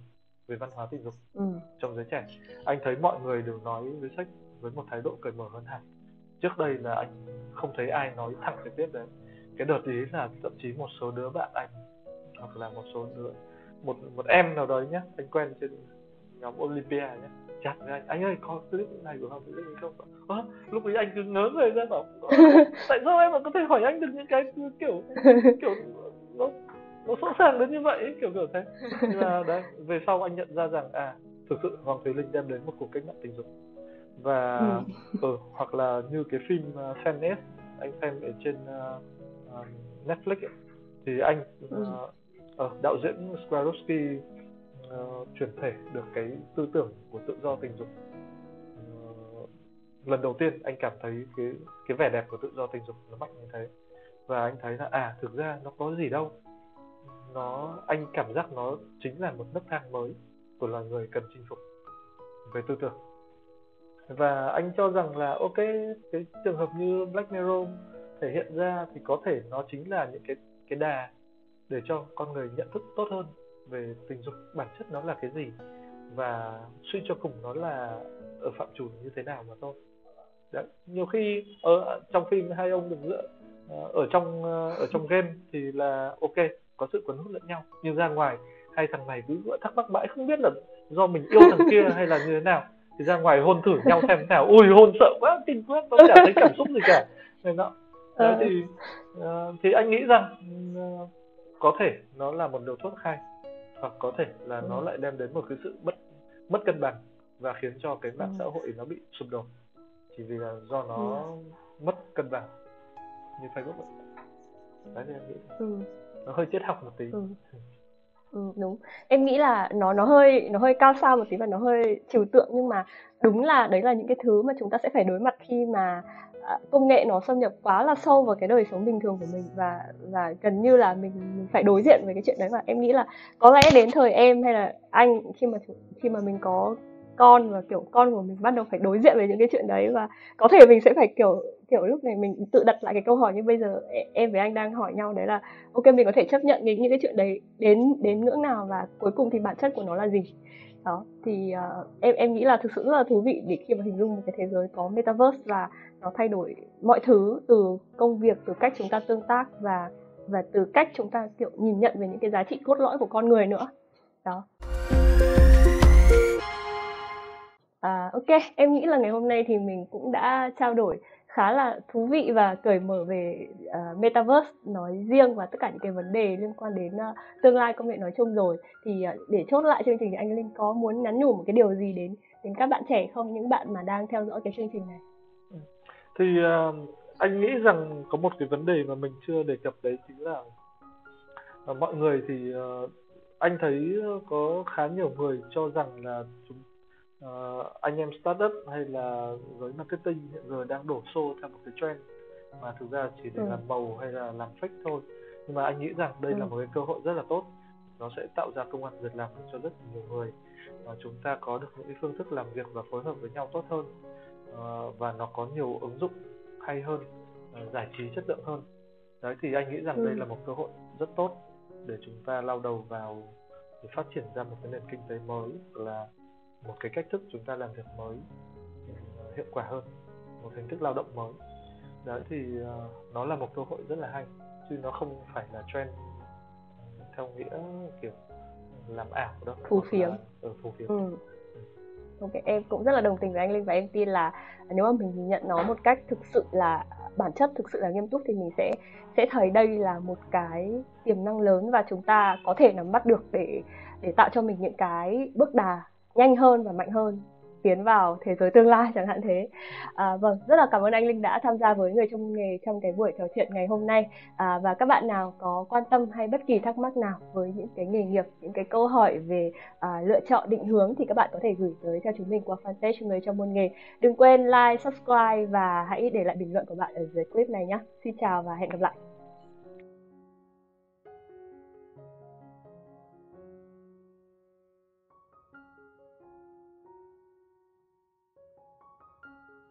về văn hóa tình dục ừ. trong giới trẻ. Anh thấy mọi người đều nói với sách với một thái độ cởi mở hơn hẳn. Trước đây là anh không thấy ai nói thẳng trực tiếp đấy cái đợt ý là thậm chí một số đứa bạn anh hoặc là một số đứa một một em nào đấy nhá anh quen trên nhóm Olympia nhá. Chặt với anh anh ơi có clip này của Hoàng Thùy Linh không? À, lúc ấy anh cứ ngớ người ra bảo tại sao em mà có thể hỏi anh được những cái kiểu kiểu nó nó sẵn sàng đến như vậy? Kiểu kiểu thế. Là đấy về sau anh nhận ra rằng à thực sự Hoàng Thùy Linh đem đến một cuộc cách mạng tình dục. Và ừ. ừ, hoặc là như cái phim uh, Fan S anh xem ở trên uh, uh, Netflix ấy, thì anh uh, ừ. uh, đạo diễn Swarovski uh, truyền thể được cái tư tưởng của tự do tình dục. Uh, lần đầu tiên anh cảm thấy cái cái vẻ đẹp của tự do tình dục nó mạnh như thế. Và anh thấy là à thực ra nó có gì đâu. Nó anh cảm giác nó chính là một nấc thang mới của loài người cần chinh phục về tư tưởng. Và anh cho rằng là ok cái trường hợp như Black Mirror thể hiện ra thì có thể nó chính là những cái cái đà để cho con người nhận thức tốt hơn về tình dục, bản chất nó là cái gì và suy cho cùng nó là ở phạm trù như thế nào mà thôi. Đấy. nhiều khi ở trong phim hai ông được giữa ờ, ở trong ờ, ở trong game thì là ok, có sự quấn hút lẫn nhau, nhưng ra ngoài hai thằng này cứ thắc mắc mãi, không biết là do mình yêu thằng kia hay là như thế nào. Thì ra ngoài hôn thử nhau xem thế nào. Ui, hôn sợ quá, kinh quá, không chả thấy cảm xúc gì cả. Nên đó Đấy, thì uh, thì anh nghĩ rằng uh, có thể nó là một điều thuốc hay hoặc có thể là nó ừ. lại đem đến một cái sự mất mất cân bằng và khiến cho cái mạng ừ. xã hội nó bị sụp đổ chỉ vì là do nó ừ. mất cân bằng như Facebook vậy đấy thì em nghĩ ừ. nó hơi triết học một tí ừ. Ừ, đúng em nghĩ là nó nó hơi nó hơi cao sao một tí và nó hơi trừu tượng nhưng mà đúng là đấy là những cái thứ mà chúng ta sẽ phải đối mặt khi mà À, công nghệ nó xâm nhập quá là sâu vào cái đời sống bình thường của mình và và gần như là mình, mình phải đối diện với cái chuyện đấy và em nghĩ là có lẽ đến thời em hay là anh khi mà khi mà mình có con và kiểu con của mình bắt đầu phải đối diện với những cái chuyện đấy và có thể mình sẽ phải kiểu kiểu lúc này mình tự đặt lại cái câu hỏi như bây giờ e, em với anh đang hỏi nhau đấy là ok mình có thể chấp nhận những, những cái chuyện đấy đến đến ngưỡng nào và cuối cùng thì bản chất của nó là gì? Đó thì uh, em em nghĩ là thực sự rất là thú vị để khi mà hình dung một cái thế giới có metaverse và nó thay đổi mọi thứ từ công việc từ cách chúng ta tương tác và và từ cách chúng ta kiểu nhìn nhận về những cái giá trị cốt lõi của con người nữa. Đó. À, ok em nghĩ là ngày hôm nay thì mình cũng đã trao đổi khá là thú vị và cởi mở về uh, metaverse nói riêng và tất cả những cái vấn đề liên quan đến uh, tương lai công nghệ nói chung rồi. Thì uh, để chốt lại chương trình thì anh Linh có muốn nhắn nhủ một cái điều gì đến đến các bạn trẻ không? Những bạn mà đang theo dõi cái chương trình này. Ừ. Thì uh, anh nghĩ rằng có một cái vấn đề mà mình chưa đề cập đấy chính là uh, mọi người thì uh, anh thấy có khá nhiều người cho rằng là chúng uh, anh em startup hay là giới marketing hiện giờ đang đổ xô theo một cái trend mà thực ra chỉ để ừ. làm màu hay là làm fake thôi nhưng mà anh nghĩ rằng đây ừ. là một cái cơ hội rất là tốt nó sẽ tạo ra công an việc làm cho rất nhiều người và chúng ta có được những cái phương thức làm việc và phối hợp với nhau tốt hơn uh, và nó có nhiều ứng dụng hay hơn uh, giải trí chất lượng hơn đấy thì anh nghĩ rằng ừ. đây là một cơ hội rất tốt để chúng ta lao đầu vào để phát triển ra một cái nền kinh tế mới là một cái cách thức chúng ta làm việc mới uh, hiệu quả hơn một hình thức lao động mới. Đấy thì uh, nó là một cơ hội rất là hay chứ nó không phải là trend theo nghĩa kiểu làm ảo đâu. Phù phiếm. ở ừ, phù phiếm. Ừ. ok em cũng rất là đồng tình với anh linh và em tin là nếu mà mình nhìn nhận nó một cách thực sự là bản chất thực sự là nghiêm túc thì mình sẽ sẽ thấy đây là một cái tiềm năng lớn và chúng ta có thể nắm bắt được để để tạo cho mình những cái bước đà nhanh hơn và mạnh hơn tiến vào thế giới tương lai chẳng hạn thế. À, vâng rất là cảm ơn anh linh đã tham gia với người trong nghề trong cái buổi trò chuyện ngày hôm nay. À, và các bạn nào có quan tâm hay bất kỳ thắc mắc nào với những cái nghề nghiệp những cái câu hỏi về à, lựa chọn định hướng thì các bạn có thể gửi tới cho chúng mình qua fanpage người trong môn nghề. Đừng quên like subscribe và hãy để lại bình luận của bạn ở dưới clip này nhé xin chào và hẹn gặp lại.